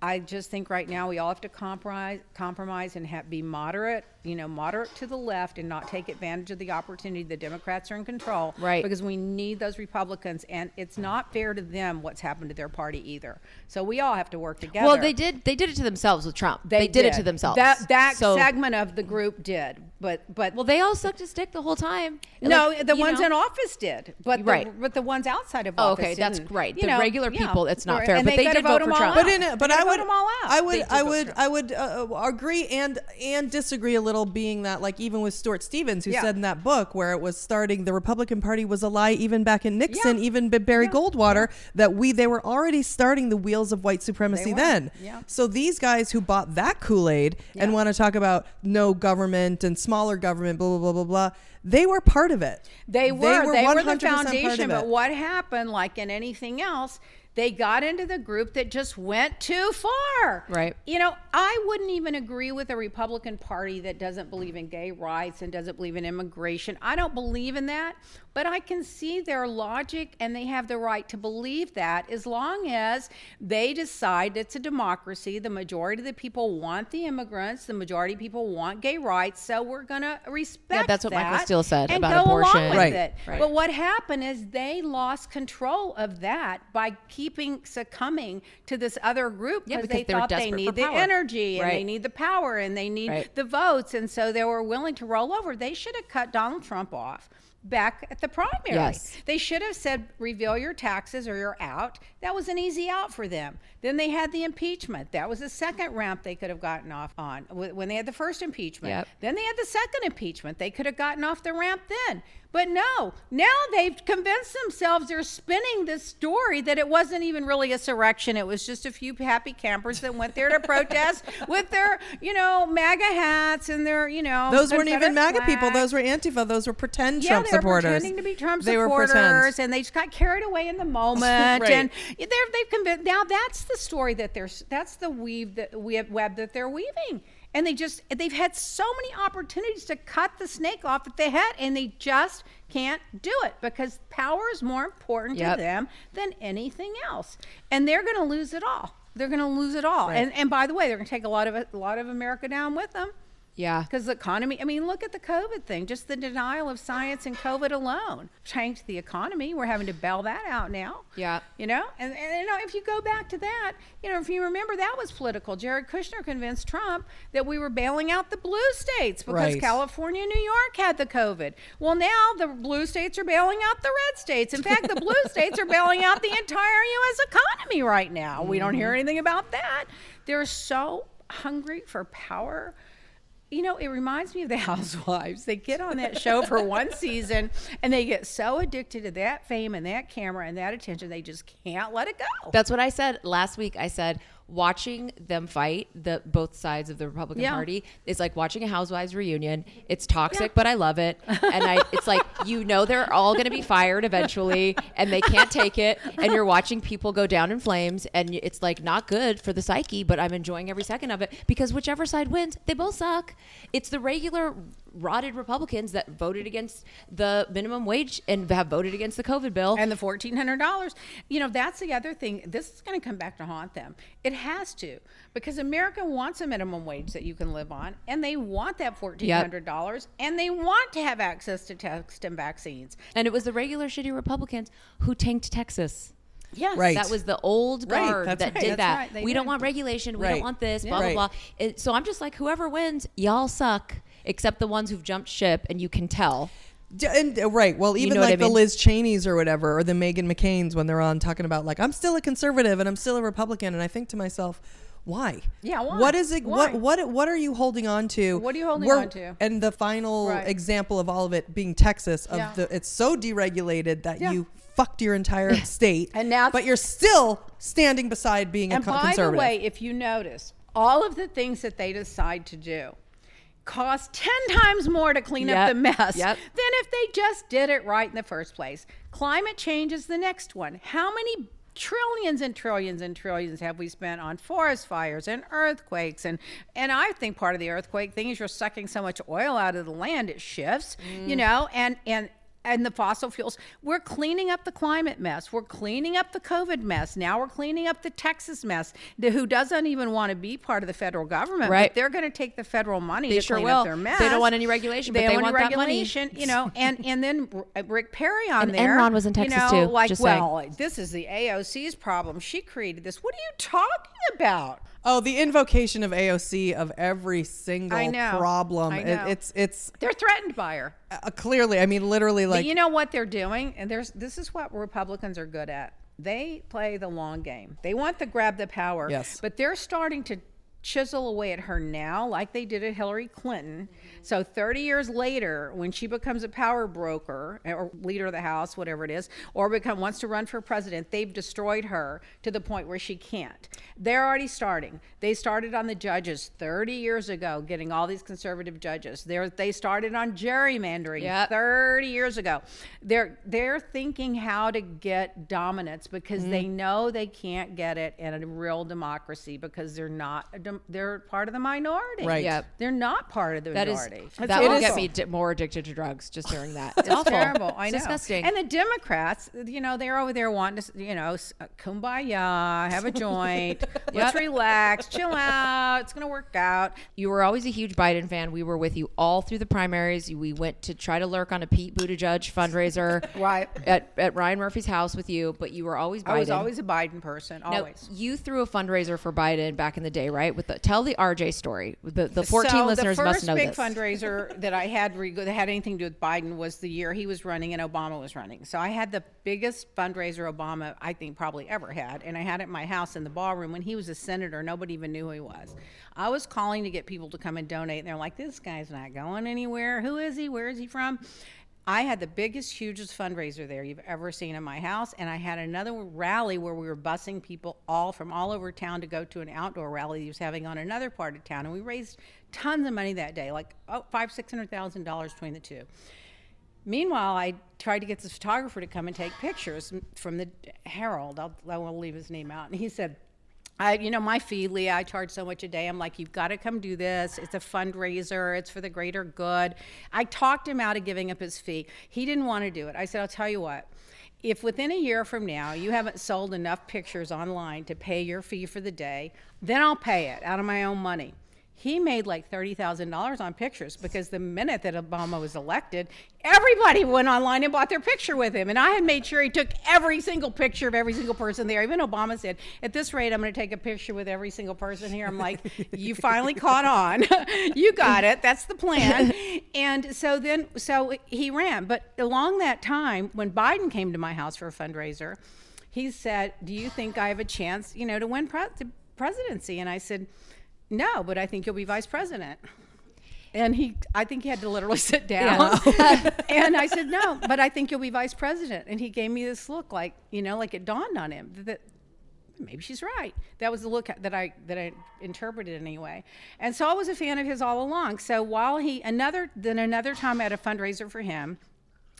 I just think right now we all have to compromise, compromise and have, be moderate, you know, moderate to the left and not take advantage of the opportunity. The Democrats are in control, Right. Because we need those Republicans, and it's not fair to them what's happened to their party either. So we all have to work together. Well, they did. They did it to themselves with Trump. They, did. it to themselves. That that So- segment of the group did, but but Well, they all sucked a stick the whole time. no, Like, the ones know. in office did, but Right. the, but the ones outside of office. Oh, office. okay, that's didn't. right. You The know, regular yeah. people, it's not Right. fair, And but they gotta did vote for Trump. out. But in it, but I gotta would, vote them all out. I would, I would, I would uh, uh, agree and and disagree a little. Being that, like, even with Stuart Stevens, who Yeah. said in that book where it was starting, the Republican Party was a lie, even back in Nixon, Yeah. even Barry Yeah. Goldwater, that we they were already starting the wheels of white supremacy then. Yeah. So these guys who bought that Kool Aid and want to talk about no government and smaller government, blah blah blah blah blah, they were part of it. They were. They were, 100% the part of foundation. But what happened, like in anything else, they got into the group that just went too far. Right. You know, I wouldn't even agree with a Republican Party that doesn't believe in gay rights and doesn't believe in immigration. I don't believe in that. But I can see their logic and they have the right to believe that as long as they decide it's a democracy. The majority of the people want the immigrants, the majority of people want gay rights. So we're going to respect that's what Michael that Steele said and about go abortion. Along with Right. it. Right. But what happened is they lost control of that by keeping succumbing to this other group Yeah, because they thought they need the energy and they need the power and they need Right. the votes and so they were willing to roll over. They should have cut Donald Trump off back at the primary. Yes. They should have said reveal your taxes or you're out. That was an easy out for them. Then they had the impeachment. That was the second ramp they could have gotten off on when they had the first impeachment. Yep. Then they had the second impeachment. They could have gotten off the ramp then. But no, now they've convinced themselves they're spinning this story that it wasn't even really a surrection. It was just a few happy campers that went there to protest with their, you know, MAGA hats and their, you know, Those weren't even MAGA people. Those were Antifa. Those were pretend Yeah, Trump were supporters. pretending to be Trump They supporters, and they just got carried away in the moment. Right. And they're, they've convinced. Now that's the story that they're. That's the weave that we have web that they're weaving. And they just they've had so many opportunities to cut the snake off at the head, and they just can't do it because power is more important Yep. to them than anything else, and they're going to lose it all. They're going to lose it all. And and by the way, they're going to take a lot of a lot of America down with them. Yeah. Because the economy, I mean, look at the COVID thing, just the denial of science and COVID alone changed the economy. We're having to bail that out now. Yeah. You know, and, and you know, if you go back to that, you know, if you remember, that was political. Jared Kushner convinced Trump that we were bailing out the blue states because Right. California and New York had the COVID. Well, now the blue states are bailing out the red states. In fact, the blue states are bailing out the entire U.S. economy right now. We don't hear mm-hmm. anything about that. They're so hungry for power. You know, it reminds me of the Housewives. They get on that show for one season and they get so addicted to that fame and that camera and that attention, they just can't let it go. That's what I said last week. I said watching them fight the both sides of the Republican Yeah. Party is like watching a Housewives reunion. It's toxic, Yeah. but I love it. And I, it's like you know they're all going to be fired eventually, and they can't take it. And you're watching people go down in flames, and it's like not good for the psyche. But I'm enjoying every second of it because whichever side wins, they both suck. It's the regular rotted Republicans that voted against the minimum wage and have voted against the COVID bill. and the fourteen hundred dollars. You know, that's the other thing. This is going to come back to haunt them. It has to because America wants a minimum wage that you can live on, and they want that fourteen hundred dollars, and they want to have access to tests and vaccines. And it was the regular shitty Republicans who tanked Texas. Yes, Right. That was the old guard that's that right. did That's that. right, they we don't want regulation. We Right. don't want this. Blah Yeah. blah blah. It- so I'm just like, whoever wins, y'all suck. Except the ones who've jumped ship, and you can tell. D- And, uh, right. Well, even know like I the? Liz Cheneys or whatever, or the Meghan McCain's when they're on talking about like I'm still a conservative and I'm still a Republican, and I think to myself, Why? Yeah, why? What is it? Why? What what what are you holding on to? What are you holding We're- on to? And the final Right. example of all of it being Texas of Yeah. the it's so deregulated that Yeah. you fucked your entire state, And now- but you're still standing beside being And a co- by the way, if you notice, all of the things that they decide to do cost 10 times more to clean up the mess yep. than if they just did it right in the first place. Climate change is the next one. How many trillions and trillions and trillions have we spent on forest fires and earthquakes and and I think part of the earthquake thing is you're sucking so much oil out of the land it shifts, you mm. know, and and and the fossil fuels. We're cleaning up the climate mess. We're cleaning up the COVID mess. Now we're cleaning up the Texas mess. The, who doesn't even want to be part of the federal government? Right. But they're going to take the federal money They to sure clean will. up their mess. They don't want any regulation, but They they don't want want that money. regulation, you know. And and then uh, Rick Perry on And there. Enron was in you Texas, know, too, Like, just saying. well, this is the AOC's problem. She created this. What are you talking about? Oh, the invocation of AOC of every single I know. problem. I It- know. it's it's They're threatened by her. uh, clearly. I mean, literally, But like you know what they're doing, and there's this is what Republicans are good at. They play the long game. They want to grab the power. Yes. But they're starting to chisel away at her now, like they did at Hillary Clinton. So 30 years later, when she becomes a power broker or leader of the House, whatever it is, or become wants to run for president, they've destroyed her to the point where she can't. They're already starting. They started on the judges 30 years ago, getting all these conservative judges. They're, they started on gerrymandering Yep. 30 years ago. They're they're thinking how to get dominance because they Mm-hmm. know they can't get it in a real democracy because they're not a dem- they're part of the minority. Right. Yep. They're not part of the That is majority. It's that will get me di- more addicted to drugs just hearing that. It's, It's awful. terrible. I It's know. disgusting. And the Democrats, you know, they're over there wanting to, you know, s- uh, kumbaya, have a joint, let's relax, chill out. It's gonna work out. You were always a huge Biden fan. We were with you all through the primaries. We went to try to lurk on a Pete Buttigieg fundraiser Right. at, at Ryan Murphy's house with you, but you were always Biden. I was always a Biden person. Now, Always. you threw a fundraiser for Biden back in the day, right? With the tell the RJ story. The the 14 so listeners the must first know big fundraiser that I had reg- that had anything to do with Biden was the year he was running and Obama was running. So I had the biggest fundraiser Obama I think probably ever had, and I had it at my house in the ballroom when he was a senator. Nobody even knew who he was. I was calling to get people to come and donate, and they're like, "This guy's not going anywhere. Who is he? Where is he from?" I had the biggest, hugest fundraiser there you've ever seen in my house, and I had another rally where we were busing people all from all over town to go to an outdoor rally he was having on another part of town, and we raised tons of money that day, like oh, five, six hundred thousand dollars between the two. Meanwhile, I tried to get this photographer to come and take pictures from the Herald. I'll, I won't leave his name out, and he said. I, you know, my fee, Lea, I charge so much a day. I'm like, you've got to come do this. It's a fundraiser. It's for the greater good. I talked him out of giving up his fee. He didn't want to do it. I said, I'll tell you what. If within a year from now you haven't sold enough pictures online to pay your fee for the day, then I'll pay it out of my own money. He made like $30,000 on pictures because the minute that Obama was elected, everybody went online and bought their picture with him. And I had made sure he took every single picture of every single person there. Even Obama said, At this rate, I'm going to take a picture with every single person here. I'm like, You finally caught on. you got it. That's the plan. And so then, so he ran. But along that time, when Biden came to my house for a fundraiser, he said, "Do you think I have a chance, you know, to win pre- the presidency?" And I said, "No, but I think you'll be vice president." And he, I think he had to literally sit down. and I said, "No, but I think you'll be vice president." And he gave me this look, like you know, like it dawned on him that maybe she's right. That was the look that I that I interpreted anyway. And so I was a fan of his all along. So while he another then another time I had a fundraiser for him.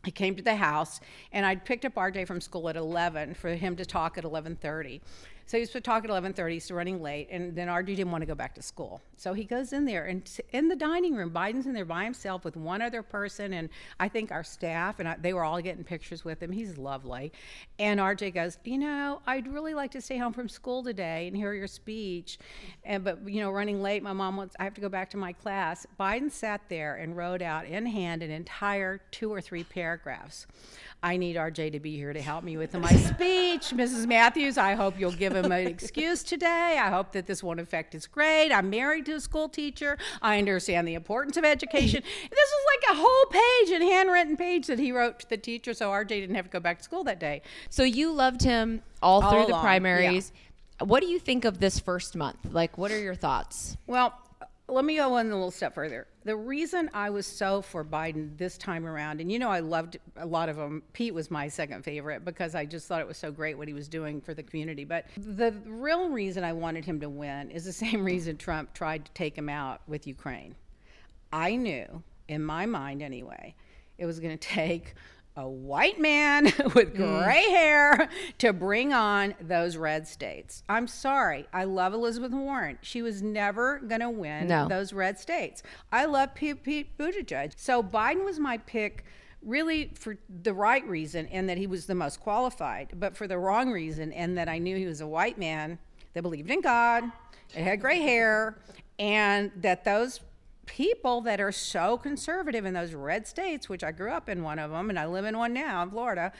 He came to the house, and I'd picked up RJ from school at 11 for him to talk at 11:30. So he was to talk at 11:30. so running late, and then RJ didn't want to go back to school. So he goes in there, and in the dining room, Biden's in there by himself with one other person, and I think our staff, and I, they were all getting pictures with him. He's lovely. And RJ goes, you know, I'd really like to stay home from school today and hear your speech, and but you know, running late, my mom wants I have to go back to my class. Biden sat there and wrote out in hand an entire two or three paragraphs. I need RJ to be here to help me with my speech. Mrs. Matthews, I hope you'll give him an excuse today. I hope that this won't affect his grade. I'm married to a school teacher. I understand the importance of education. this was like a whole page, a handwritten page that he wrote to the teacher so RJ didn't have to go back to school that day. So you loved him all All through the along, primaries. What do you think of this first month? Like, what are your thoughts? Well, let me go one little step further. The reason I was so for Biden this time around, and you know, I loved a lot of them. Pete was my second favorite because I just thought it was so great what he was doing for the community. But the real reason I wanted him to win is the same reason Trump tried to take him out with Ukraine. I knew, in my mind anyway, it was going to take a white man with mm. gray hair to bring on those red states. I'm sorry. I love Elizabeth Warren. She was never going to win No. those red states. I love Pete, Pete Buttigieg. So Biden was my pick really for the right reason and that he was the most qualified, but for the wrong reason and that I knew he was a white man that believed in God, that had gray hair, and that those people that are so conservative in those red states, which I grew up in one of them and I live in one now in Florida,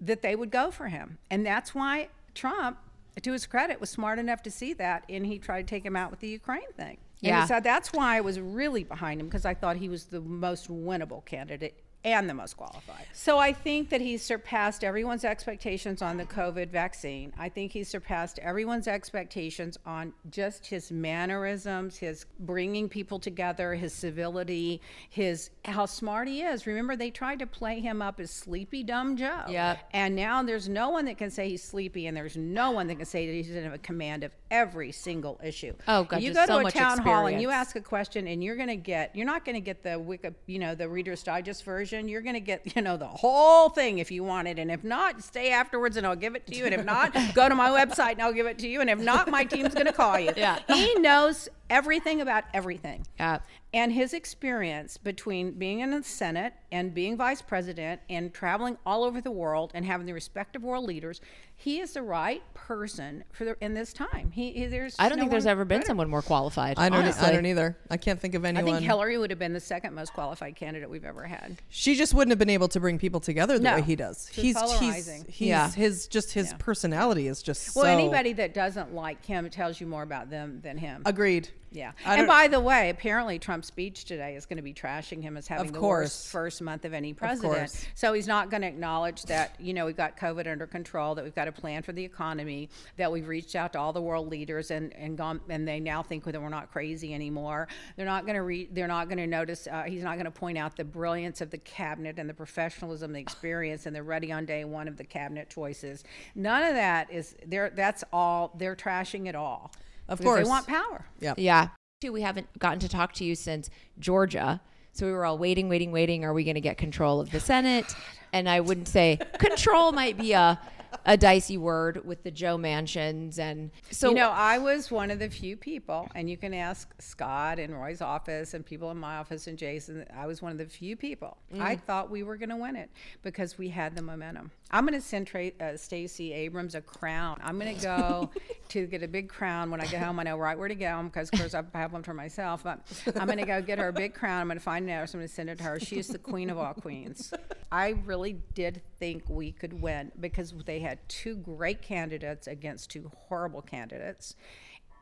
that they would go for him. And that's why Trump, to his credit, was smart enough to see that and he tried to take him out with the Ukraine thing. And Yeah. so that's why I was really behind him because I thought he was the most winnable candidate and the most qualified. So I think that he's surpassed everyone's expectations on the COVID vaccine. I think he's surpassed everyone's expectations on just his mannerisms, his bringing people together, his civility, his how smart he is. Remember they tried to play him up as sleepy dumb Joe. Yep. And now there's no one that can say he's sleepy and there's no one that can say that he's in a command of every single issue. Oh, God, You go so to a town hall and you ask a question and you're going to get you're not going to get the wiki you know the reader's digest version you're going to get you know the whole thing if you want it. And if not stay afterwards and i'll give it to you. And if not go to my website and i'll give it to you. And if not my team's going to call you. Yeah. he knows everything about everything. Yeah. and his experience between being in the Senate and being vice president and traveling all over the world and having the respect of world leaders, he is the right person for the, in this time. He, he there's I don't no think there's ever been better. someone more qualified. I don't. honestly. I don't either. I can't think of anyone. I anyone. think Hillary would have been the second most qualified candidate we've ever had. She just wouldn't have been able to bring people together the No. way he does. She's He's he's he's Yeah. his just his Yeah. personality is just Well, so anybody that doesn't like him tells you more about them than him. agreed. Yeah. And by the way, apparently Trump's speech today is going to be trashing him as having Of the course. worst first month of any president. course. So he's not going to acknowledge that, you know, we've got COVID under control, that we've got a plan for the economy, that we've reached out to all the world leaders and, and gone and they now think that we're not crazy anymore. They're not going to re, they're not going to notice uh, he's not going to point out the brilliance of the cabinet and the professionalism, the experience and the ready on day one of the cabinet choices. None of that is there that's all they're trashing it all. Of Because course. They want power. Yeah. Yeah. We haven't gotten to talk to you since Georgia. So we were all waiting, waiting, waiting. Are we going to get control of the oh, Senate? And I wouldn't say control might be a, a dicey word with the Joe Manchins. And so, you know, I was one of the few people, and you can ask Scott and Roy's office and people in my office and Jason. I was one of the few people. I mm. thought we were going to win it because we had the momentum. I'm going to send Tra- uh, Stacey Abrams a crown. I'm going to go to get a big crown when I get home. I know right where to go because, of course, I have one for myself. But I'm going to go get her a big crown. I'm going to find an address. I'm going to send it to her. She is the queen of all queens. I really did think we could win because they had two great candidates against two horrible candidates.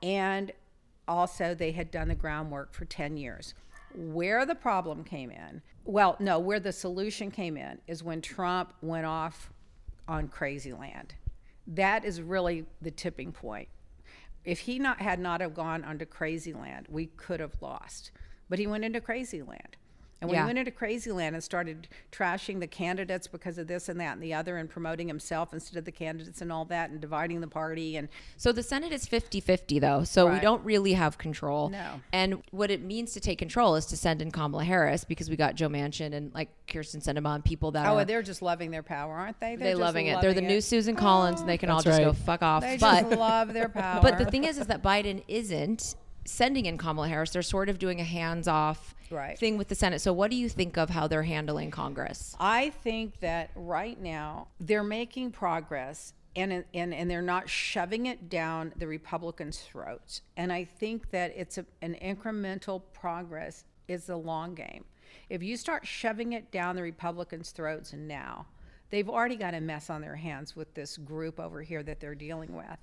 And also, they had done the groundwork for 10 years. Where the problem came in, well, no, where the solution came in is when Trump went off on crazy land. That is really the tipping point. If he not had not have gone onto crazy land, we could have lost. But he went into crazy land. And when Yeah. he went into crazy land and started trashing the candidates because of this and that and the other and promoting himself instead of the candidates and all that and dividing the party and so the Senate is 50 50, though. So we don't really have control. No. And what it means to take control is to send in Kamala Harris because we got Joe Manchin and like Kyrsten Sinema and people that Oh, are. and they're just loving their power, aren't they? They're just loving it. They're the new Susan Collins, and they can all That's just go fuck off. They but just love their power. But the thing is, is that Biden isn't sending in Kamala Harris. They're sort of doing a hands-off Right. thing with the Senate. So, what do you think of how they're handling Congress? I think that right now they're making progress and, and, and they're not shoving it down the Republicans' throats. And I think that it's a, an incremental progress is the long game. If you start shoving it down the Republicans' throats now, they've already got a mess on their hands with this group over here that they're dealing with.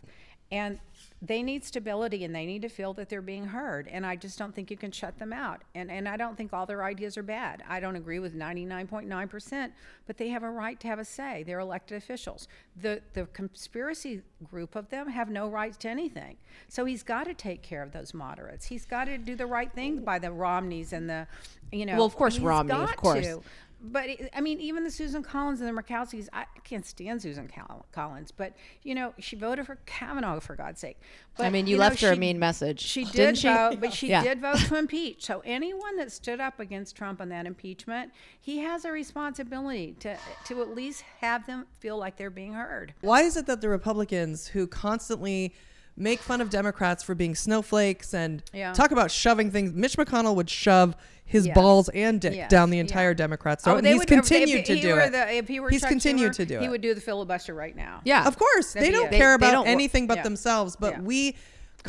And they need stability and they need to feel that they're being heard. And I just don't think you can shut them out. And and I don't think all their ideas are bad. I don't agree with 99.9%, but they have a right to have a say. They're elected officials. The the conspiracy group of them have no rights to anything. So he's got to take care of those moderates. He's got to do the right thing by the Romneys and the you know Well, of course, Romney, of course. to. But I mean, even the Susan Collins and the Murkowskis, I can't stand Susan Collins. But you know, she voted for Kavanaugh for God's sake. But, I mean, you know, left her a mean message, She didn't did she? vote, but she Yeah. did vote to impeach. So anyone that stood up against Trump on that impeachment, he has a responsibility to to at least have them feel like they're being heard. Why is it that the Republicans who constantly make fun of Democrats for being snowflakes and Yeah. talk about shoving things, Mitch McConnell would shove his Yes. balls and dick Yes. down the Yeah. entire Democrat throat, Oh, he's would- continued if to he do it. the- if he were he's Chuck continued Schumer, to do it. He would do the filibuster right now. Yeah. Of course, That'd they don't it. care They- they about don't wor- anything but yeah. themselves, but Yeah. we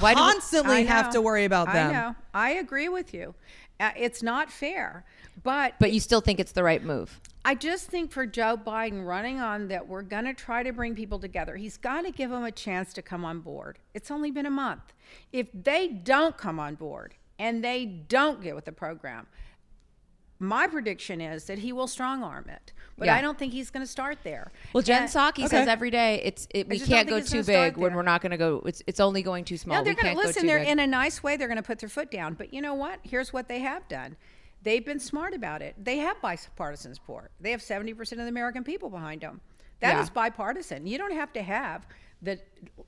Why do we- constantly have to worry about them. I know. I agree with you. Uh, it's not fair, but But you still think it's the right move. I just think for Joe Biden running on that, we're going to try to bring people together. He's got to give them a chance to come on board. It's only been a month. If they don't come on board and they don't get with the program, my prediction is that he will strong arm it. But Yeah. I don't think he's going to start there. Well, Jen And- Psaki says every day it's it, we can't go too big when we're not going to go. It's it's only going too small. No, they're going to listen. Go They're big. in a nice way. They're going to put their foot down. But you know what? Here's what they have done. They've been smart about it. They have bipartisan support. They have 70% of the American people behind them. That is Yeah. bipartisan. You don't have to have the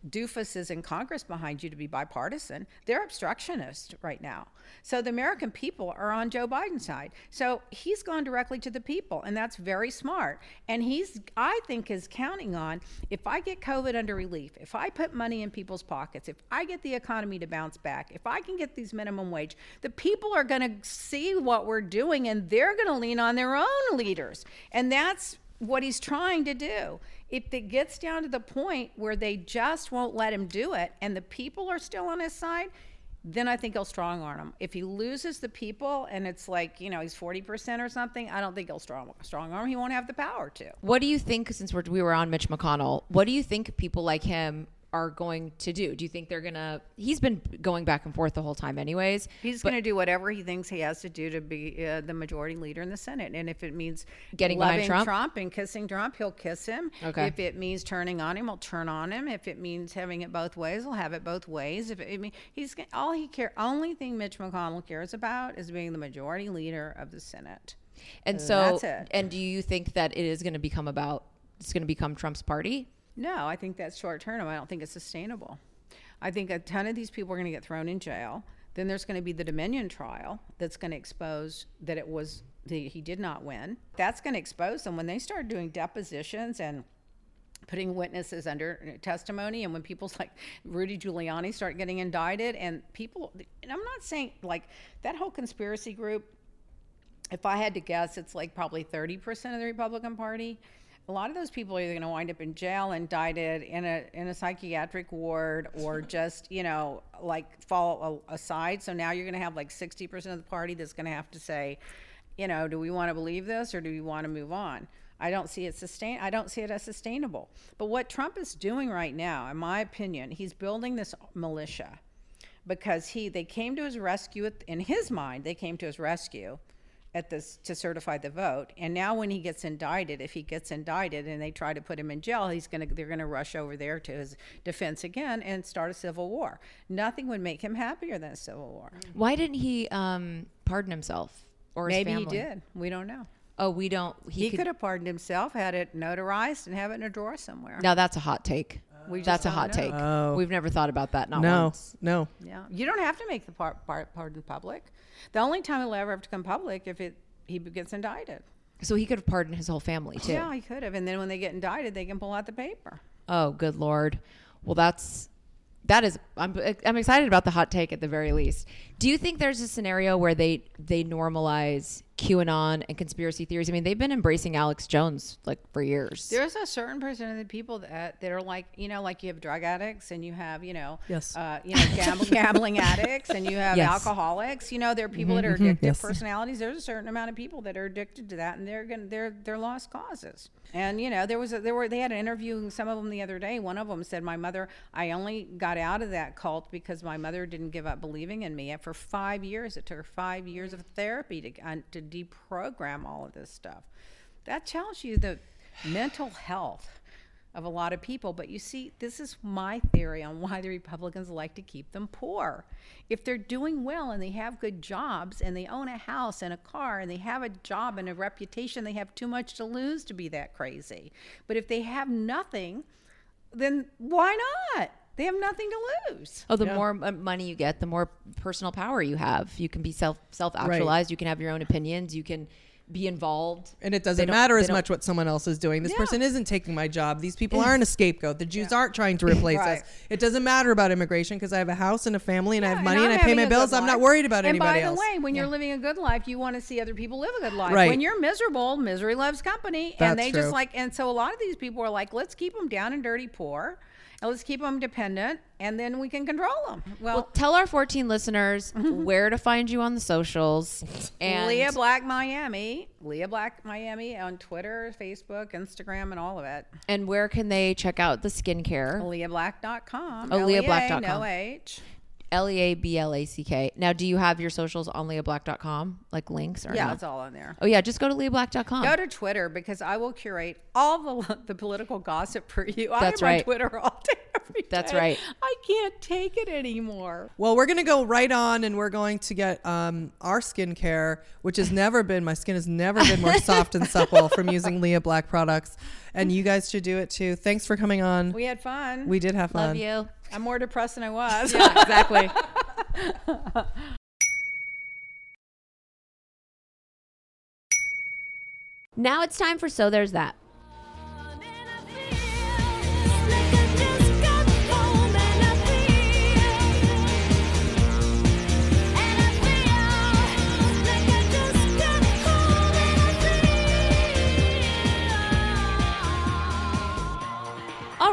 doofuses in Congress behind you to be bipartisan. They're obstructionist right now. So the American people are on Joe Biden's side. So he's gone directly to the people, and that's very smart. And he's, I think, is counting on if I get COVID under relief, if I put money in people's pockets, if I get the economy to bounce back, if I can get these minimum wage, the people are going to see what we're doing and they're going to lean on their own leaders. And that's what he's trying to do. If it gets down to the point where they just won't let him do it and the people are still on his side, then I think he'll strong arm him. If he loses the people and it's like, you know, he's 40% or something, I don't think he'll strong, strong arm. He won't have the power to. What do you think, since we're, we were on Mitch McConnell, what do you think people like him are going to do? Do you think they're going to, he's been going back and forth the whole time anyways. He's going to do whatever he thinks he has to do to be uh, the majority leader in the Senate. And if it means Getting behind loving Trump? and kissing Trump, he'll kiss him. Okay. If it means turning on him, he'll turn on him. If it means having it both ways, he'll have it both ways. If it, I mean, he's all he care, only thing Mitch McConnell cares about is being the majority leader of the Senate. And so, That's it. and do you think that it is going to become about, it's going to become Trump's party? No, I think that's short term. I don't think it's sustainable. I think a ton of these people are going to get thrown in jail. Then there's going to be the Dominion trial that's going to expose that it was the, he did not win. That's going to expose them when they start doing depositions and putting witnesses under testimony and when people's like Rudy Giuliani start getting indicted and people and I'm not saying like that whole conspiracy group if I had to guess, it's like probably 30% of the Republican Party. A lot of those people are either going to wind up in jail, indicted in a in a psychiatric ward, or just you know like fall a- aside. So now you're going to have like 60% of the party that's going to have to say, you know, do we want to believe this or do we want to move on? I don't see it sustain. I don't see it as sustainable. But what Trump is doing right now, in my opinion, he's building this militia because he they came to his rescue in his mind. They came to his rescue at this to certify the vote. And now when he gets indicted, if he gets indicted and they try to put him in jail, he's going to they're going to rush over there to his defense again and start a civil war. Nothing would make him happier than a civil war. Why didn't he um, pardon himself or his Maybe he did. We don't know. Oh, we don't. He, He, could have pardoned himself, had it notarized, and have it in a drawer somewhere. Now that's a hot take. We just that's a hot know. take. Oh. We've never thought about that. Not no, once. no. Yeah, you don't have to make the part, part pardon public. The only time it'll ever have to come public if it he gets indicted. So he could have pardoned his whole family too. Yeah, he could have. And then when they get indicted, they can pull out the paper. Oh, good lord. Well, that's that is I'm I'm excited about the hot take at the very least. Do you think there's a scenario where they they normalize QAnon and conspiracy theories? I mean, they've been embracing Alex Jones like for years. There's a certain percent of the people that that are like, you know, like you have drug addicts and you have, you know, Yes. uh, you know, gamble, gambling addicts and you have Yes. alcoholics. You know, there are people that are mhm, addicted yes. personalities. There's a certain amount of people that are addicted to that, and they're gonna they're they're lost causes. And you know, there was a, there were they had an interview with some of them the other day. One of them said, "My mother, I only got out of that cult because my mother didn't give up believing in me. For five years, it took her five years of therapy to uh, to deprogram all of this stuff." That tells you the mental health of a lot of people. But you see, this is my theory on why the Republicans like to keep them poor. If they're doing well and they have good jobs and they own a house and a car and they have a job and a reputation, they have too much to lose to be that crazy. But if they have nothing, then why not? They have nothing to lose. Oh, the more money you get, the more personal power you have. You can be self self actualized. You can have your own opinions. You can be involved. And it doesn't matter as much what someone else is doing. This Yeah. person isn't taking my job. These people aren't a scapegoat. The Jews aren't trying to replace Right. us. It doesn't matter about immigration because I have a house and a family and I have money and, I'm I pay my bills. I'm not worried about and anybody by else. the way, when you're living a good life, you want to see other people live a good life. Right. When you're miserable, misery loves company, That's and they true. just like. And so a lot of these people are like, let's keep them down and dirty poor, let's keep them dependent, and then we can control them. Well, Well, tell our 14 listeners mhm. where to find you on the socials. And Lea Black Miami, Lea Black Miami on Twitter, Facebook, Instagram, and all of it. and where can they check out the skincare? LeaBlack.com. Oh, LeaBlack.com. No H. L E A B L A C K. Now, do you have your socials on leablack.com, like links or Yeah, no? it's all on there. Oh yeah, just go to leablack.com. Go to Twitter because I will curate all the the political gossip for you. That's I'm right. on Twitter all day. Every That's day. right. I can't take it anymore. Well, we're gonna go right on, and we're going to get um, our skincare, which has never been my skin has never been more soft and supple from using Lea Black products, and you guys should do it too. Thanks for coming on. We had fun. We did have fun. Love you. I'm more depressed than I was. Yeah, exactly. now it's time for So There's That.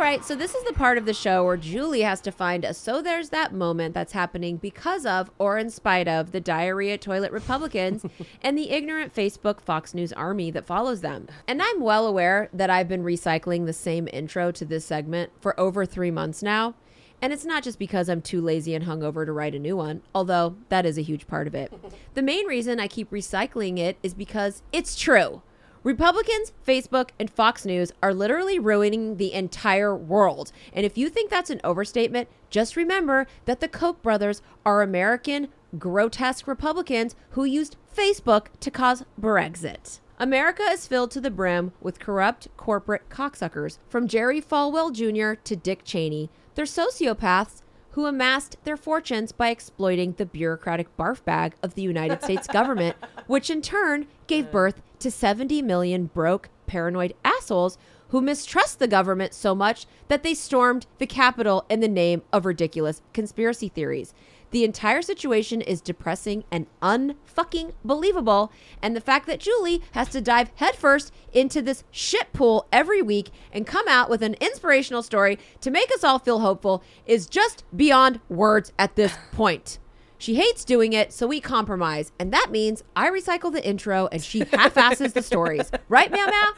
Right, so this is the part of the show where Julie has to find a so there's that moment that's happening because of or in spite of the diarrhea toilet Republicans and the ignorant Facebook Fox News army that follows them. And I'm well aware that I've been recycling the same intro to this segment for over three months now. And it's not just because I'm too lazy and hungover to write a new one, although that is a huge part of it. The main reason I keep recycling it is because it's true. Republicans, Facebook, and Fox News are literally ruining the entire world. And if you think that's an overstatement, just remember that the Koch brothers are American, grotesque Republicans who used Facebook to cause Brexit. America is filled to the brim with corrupt corporate cocksuckers, from Jerry Falwell Jr. to Dick Cheney. They're sociopaths who amassed their fortunes by exploiting the bureaucratic barf bag of the United States government, which in turn gave birth to 70 million broke, paranoid assholes who mistrust the government so much that they stormed the Capitol in the name of ridiculous conspiracy theories. The entire situation is depressing and unfucking believable, and the fact that Julie has to dive headfirst into this shit pool every week and come out with an inspirational story to make us all feel hopeful is just beyond words at this point. She hates doing it, so we compromise, and that means I recycle the intro and she half-asses the stories. Right, Meow Meow?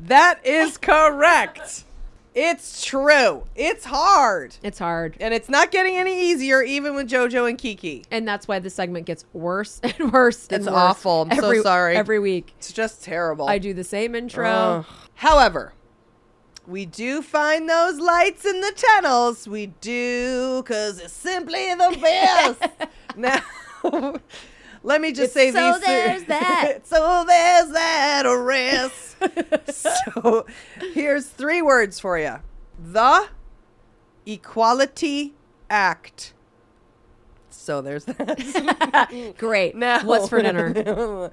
That is correct. It's true. It's hard. It's hard. And it's not getting any easier, even with JoJo and Kiki. And that's why the segment gets worse and worse. and It's worse awful. I'm so sorry. Every week. It's just terrible. I do the same intro. However, we do find those lights in the tunnels. We do, because it's simply the best. now, let me just It's say so these. there's that. so there's that arrest. so here's three words for you the Equality Act. So there's that. Great. Now, What's for dinner?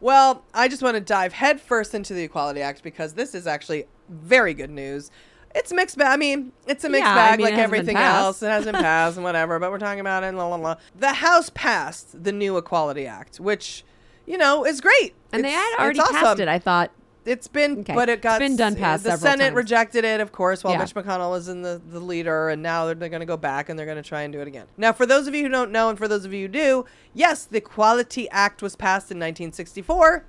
well, I just want to dive headfirst into the Equality Act because this is actually very good news. It's mixed bag. I mean, it's a mixed Yeah, I bag mean, like everything else. It hasn't passed and whatever, but we're talking about it. And la, la, la. The House passed the new Equality Act, which, you know, is great. And they It's- had already it's passed it. I thought It's been, Okay. but it It's got been done past The Senate times. rejected it, of course, while Yeah. Mitch McConnell was in the, the leader, and now they're, they're going to go back and they're going to try and do it again. Now, for those of you who don't know, and for those of you who do, yes, the Equality Act was passed in 1964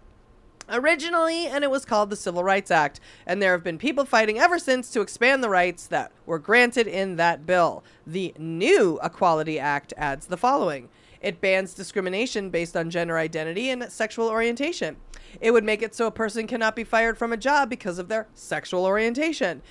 originally, and it was called the Civil Rights Act. And there have been people fighting ever since to expand the rights that were granted in that bill. The new Equality Act adds the following. It bans discrimination based on gender identity and sexual orientation. It would make it so a person cannot be fired from a job because of their sexual orientation.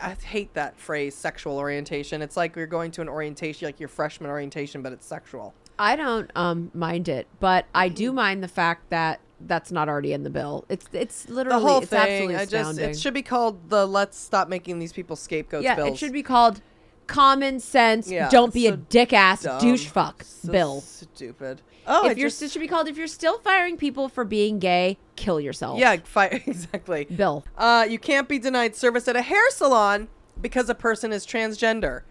I hate that phrase, sexual orientation. It's like you're going to an orientation, like your freshman orientation, but it's sexual. I don't um mind it, but I do mind the fact that that's not already in the bill. It's it's literally The whole it's thing, I just, it should be called the let's stop making these people scapegoats yeah, bills. it should be called common sense. Yeah, don't be a dick ass dumb. douche fuck So bill. Stupid. Oh, if it you're just- it should be called if you're still firing people for being gay, kill yourself. Yeah, fi- exactly. Bill. Uh, you can't be denied service at a hair salon because a person is transgender.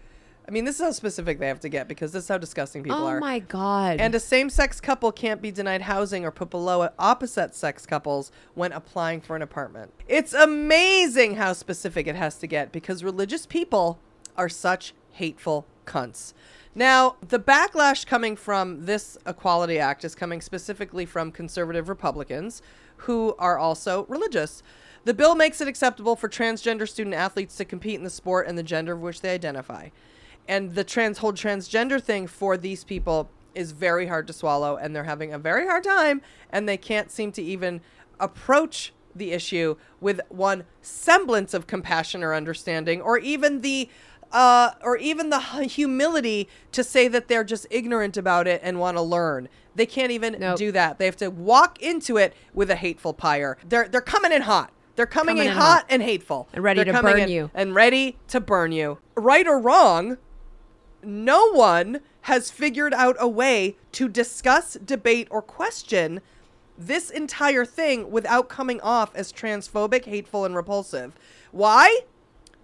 I mean, this is how specific they have to get because this is how disgusting people oh are. Oh my god. And a same sex couple can't be denied housing or put below opposite sex couples when applying for an apartment. It's amazing how specific it has to get because religious people are such hateful cunts. Now, the backlash coming from this Equality Act is coming specifically from conservative Republicans who are also religious. The bill makes it acceptable for transgender student athletes to compete in the sport and the gender of which they identify and the trans whole transgender thing for these people is very hard to swallow and they're having a very hard time and they can't seem to even approach the issue with one semblance of compassion or understanding or even the uh, or even the humility to say that they're just ignorant about it and want to learn. They can't even Nope. do that. They have to walk into it with a hateful pyre. They're they're coming in hot. They're coming, Coming in, in hot, hot. and hateful And ready They're to burn you. and ready to burn you. Right or wrong, no one has figured out a way to discuss, debate, or question this entire thing without coming off as transphobic, hateful, and repulsive. Why?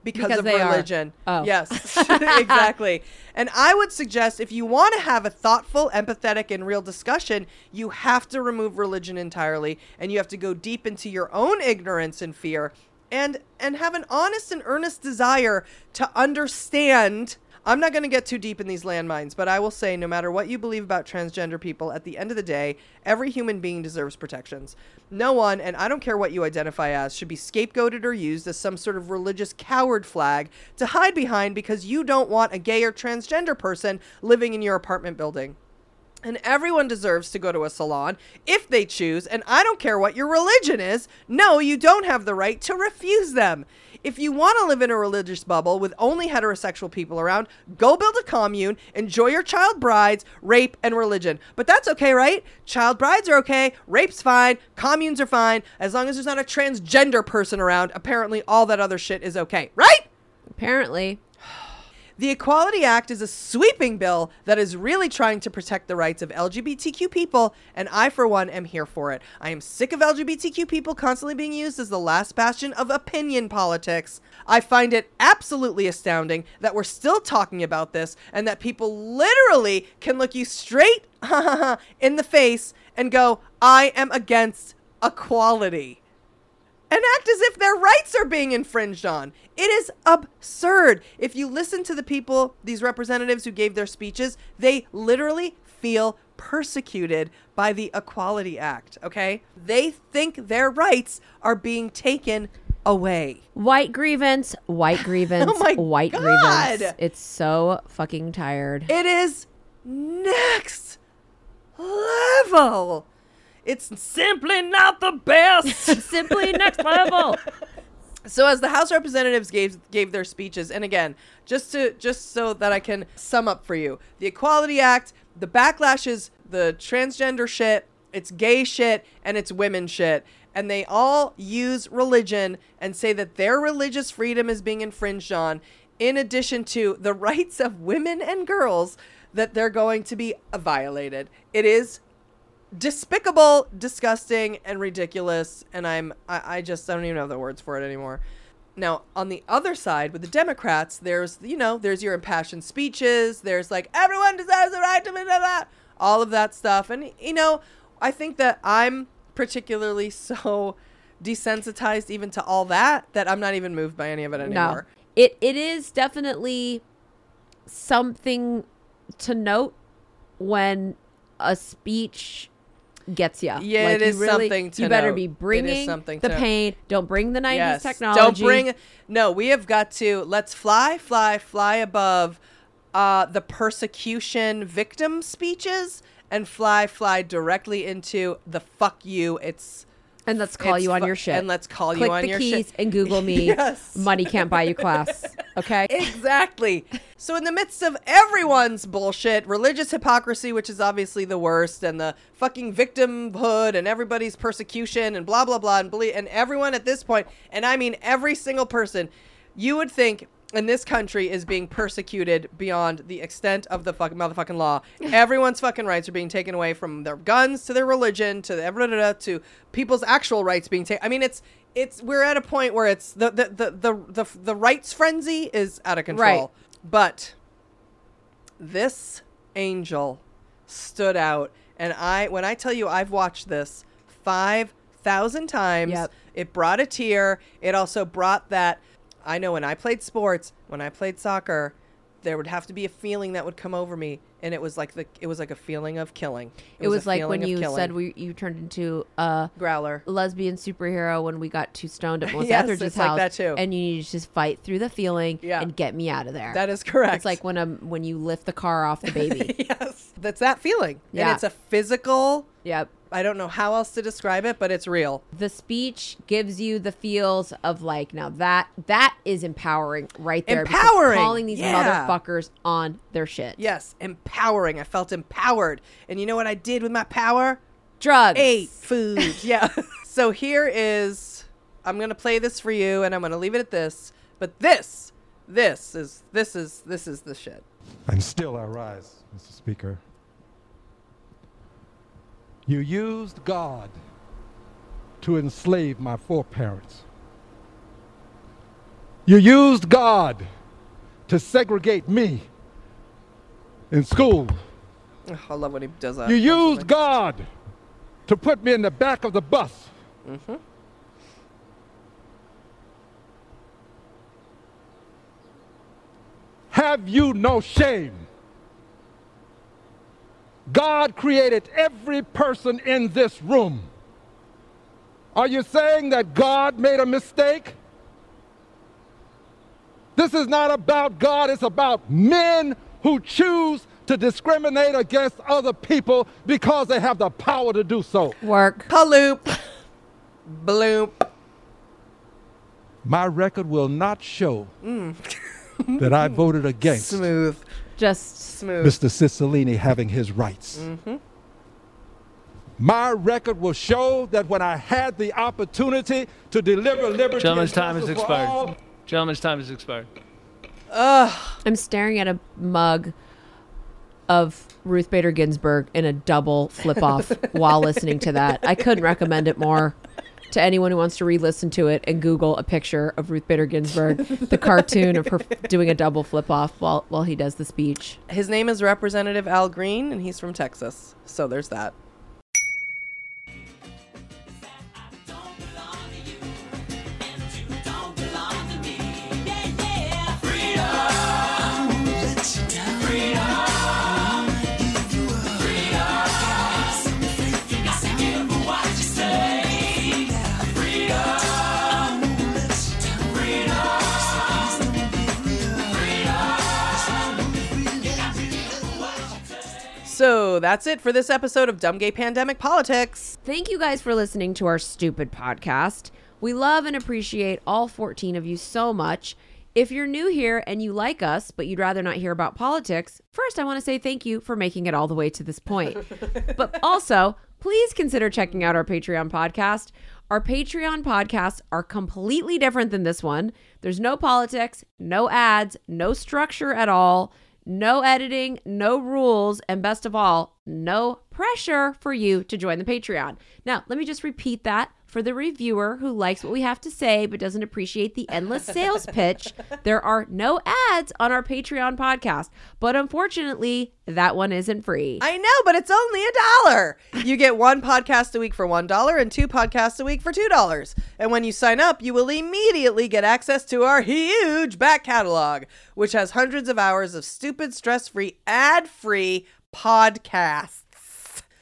Because, Because of religion. Oh. Yes, exactly. And I would suggest if you want to have a thoughtful, empathetic, and real discussion, you have to remove religion entirely and you have to go deep into your own ignorance and fear and and have an honest and earnest desire to understand I'm not going to get too deep in these landmines, but I will say no matter what you believe about transgender people, at the end of the day, every human being deserves protections. No one, and I don't care what you identify as, should be scapegoated or used as some sort of religious coward flag to hide behind because you don't want a gay or transgender person living in your apartment building. And everyone deserves to go to a salon if they choose, and I don't care what your religion is. No, you don't have the right to refuse them. If you want to live in a religious bubble with only heterosexual people around, go build a commune, enjoy your child brides, rape, and religion. But that's okay, right? Child brides are okay, rape's fine, communes are fine, as long as there's not a transgender person around. Apparently, all that other shit is okay, right? Apparently. The Equality Act is a sweeping bill that is really trying to protect the rights of LGBTQ people, and I, for one, am here for it. I am sick of LGBTQ people constantly being used as the last bastion of opinion politics. I find it absolutely astounding that we're still talking about this and that people literally can look you straight in the face and go, I am against equality and act as if their rights are being infringed on. It is absurd. If you listen to the people, these representatives who gave their speeches, they literally feel persecuted by the Equality Act, okay? They think their rights are being taken away. White grievance, white grievance, Oh my white God. grievance. It's so fucking tired. It is next level. It's simply not the best. Simply next level. So as the House representatives gave gave their speeches, and again, just to just so that I can sum up for you, the Equality Act, the backlashes, the transgender shit, it's gay shit, and it's women shit. And they all use religion and say that their religious freedom is being infringed on, in addition to the rights of women and girls that they're going to be violated. It is despicable, disgusting, and ridiculous. And I'm, I, I just, I don't even know the words for it anymore. Now, on the other side with the Democrats, there's you know, there's your impassioned speeches, there's like everyone deserves the right to blah, blah, blah, all of that stuff. And you know, I think that I'm particularly so desensitized even to all that that I'm not even moved by any of it anymore. No. It it is definitely something to note when a speech gets you. Yeah, it is something to You better note. be bringing something the to- pain. Don't bring the 90s Yes. technology. Don't bring. No, we have got to. Let's fly, fly, fly above uh, the persecution victim speeches and fly, fly directly into the fuck you. It's and let's call it's you on fu- your shit. And let's call Click you on the your keys shit. and Google me. Yes. Money can't buy you class. Okay. exactly. So, in the midst of everyone's bullshit, religious hypocrisy, which is obviously the worst, and the fucking victimhood and everybody's persecution and blah, blah, blah, and, ble- and everyone at this point, and I mean every single person, you would think in this country is being persecuted beyond the extent of the fucking motherfucking law. Everyone's fucking rights are being taken away from their guns to their religion to the, blah, blah, blah, to people's actual rights being taken. I mean, it's. It's we're at a point where it's the the, the, the, the, the rights frenzy is out of control. Right. But this angel stood out and I when I tell you I've watched this 5,000 times, Yep. it brought a tear. It also brought that I know when I played sports, when I played soccer, there would have to be a feeling that would come over me and it was like the it was like a feeling of killing. It was, a like when you killing. said we you turned into a growler. lesbian superhero when we got too stoned at Melissa Yes, Etheridge's like house, that too. and you need to just fight through the feeling Yeah. and get me out of there. That is correct. It's like when a when you lift the car off the baby. yes. That's that feeling. And it's a physical yep. I don't know how else to describe it, but it's real. The speech gives you the feels of like now that that is empowering right there. because Empowering! calling these Yeah. motherfuckers on their shit. Yes, empowering. I felt empowered. And you know what I did with my power? Drugs. Ate food. yeah. so here is I'm going to play this for you and I'm going to leave it at this. But this this is this is this is the shit. And still I rise, Mr. Speaker. You used God to enslave my foreparents. You used God to segregate me in school. Ugh, I love when he does that. You used God to put me in the back of the bus. Mm-hmm. Have you no shame? God created every person in this room. Are you saying that God made a mistake? This is not about God, it's about men who choose to discriminate against other people because they have the power to do so. Work. Paloop. Bloop. My record will not show that I voted against Mm. Smooth. Just smooth. Mr. Cicilline having his rights. Mm-hmm. My record will show that when I had the opportunity to deliver liberty, Gentleman's time has justice for all, expired. Gentleman's time has expired. Ugh. I'm staring at a mug of Ruth Bader Ginsburg in a double flip off while listening to that. I couldn't recommend it more to anyone who wants to re-listen to it and Google a picture of Ruth Bader Ginsburg, the cartoon of her doing a double flip off while while he does the speech. His name is Representative Al Green and he's from Texas. So there's that. So that's it for this episode of Dumb Gay Pandemic Politics. Thank you guys for listening to our stupid podcast. We love and appreciate all 14 of you so much. If you're new here and you like us, but you'd rather not hear about politics, first I want to say thank you for making it all the way to this point. but also, please consider checking out our Patreon podcast. Our Patreon podcasts are completely different than this one. There's no politics, no ads, no structure at all, no editing, no rules, and best of all, no pressure for you to join the Patreon. Now, let me just repeat that For the reviewer who likes what we have to say but doesn't appreciate the endless sales pitch, there are no ads on our Patreon podcast. But unfortunately, that one isn't free. I know, but it's only a dollar. You get one podcast a week for one dollar and two podcasts a week for two dollars. And when you sign up, you will immediately get access to our huge back catalog, which has hundreds of hours of stupid, stress-free, ad-free podcasts.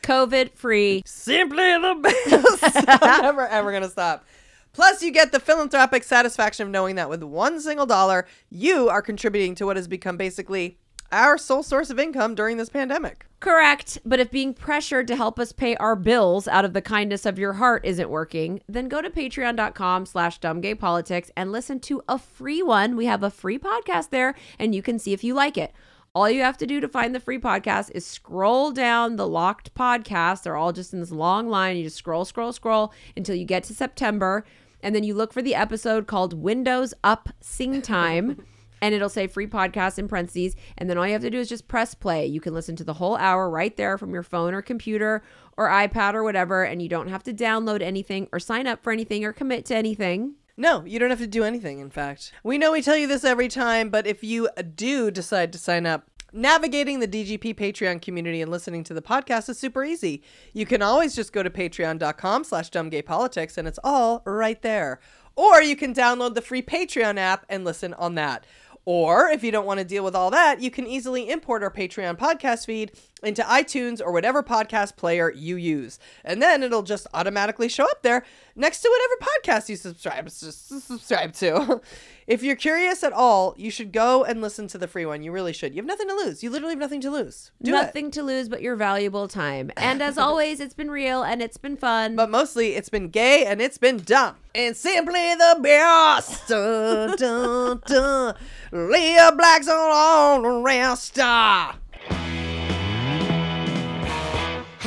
COVID free. Simply the best. I'm never ever gonna stop. Plus, you get the philanthropic satisfaction of knowing that with one single dollar, you are contributing to what has become basically our sole source of income during this pandemic. Correct. But if being pressured to help us pay our bills out of the kindness of your heart isn't working, then go to patreon.com slash dumbgaypolitics and listen to a free one. We have a free podcast there and you can see if you like it. All you have to do to find the free podcast is scroll down the locked podcasts. They're all just in this long line. You just scroll, scroll, scroll until you get to September. And then you look for the episode called Windows Up Sing Time. and it'll say free podcast in parentheses. And then all you have to do is just press play. You can listen to the whole hour right there from your phone or computer or iPad or whatever. And you don't have to download anything or sign up for anything or commit to anything. No, you don't have to do anything, in fact. We know we tell you this every time, but if you do decide to sign up, navigating the DGP Patreon community and listening to the podcast is super easy. You can always just go to patreon.com slash dumbgaypolitics and it's all right there. Or you can download the free Patreon app and listen on that. Or if you don't want to deal with all that, you can easily import our Patreon podcast feed into iTunes or whatever podcast player you use. And then it'll just automatically show up there next to whatever podcast you subscribe subscribe to. if you're curious at all, you should go and listen to the free one. You really should. You have nothing to lose. You literally have nothing to lose. Do it. Nothing to lose but your valuable time. And as always, it's been real and it's been fun. But mostly it's been gay and it's been dumb. And simply the best. Dun, dun, dun. Lea Black's on all the rest.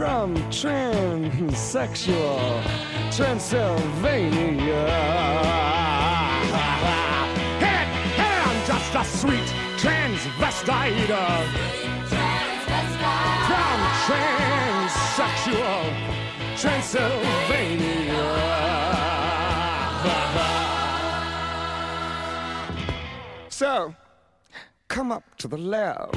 from transsexual Transylvania. Hey, hey, I'm just a sweet transvestite uh, from transsexual Transylvania. So, come up to the lab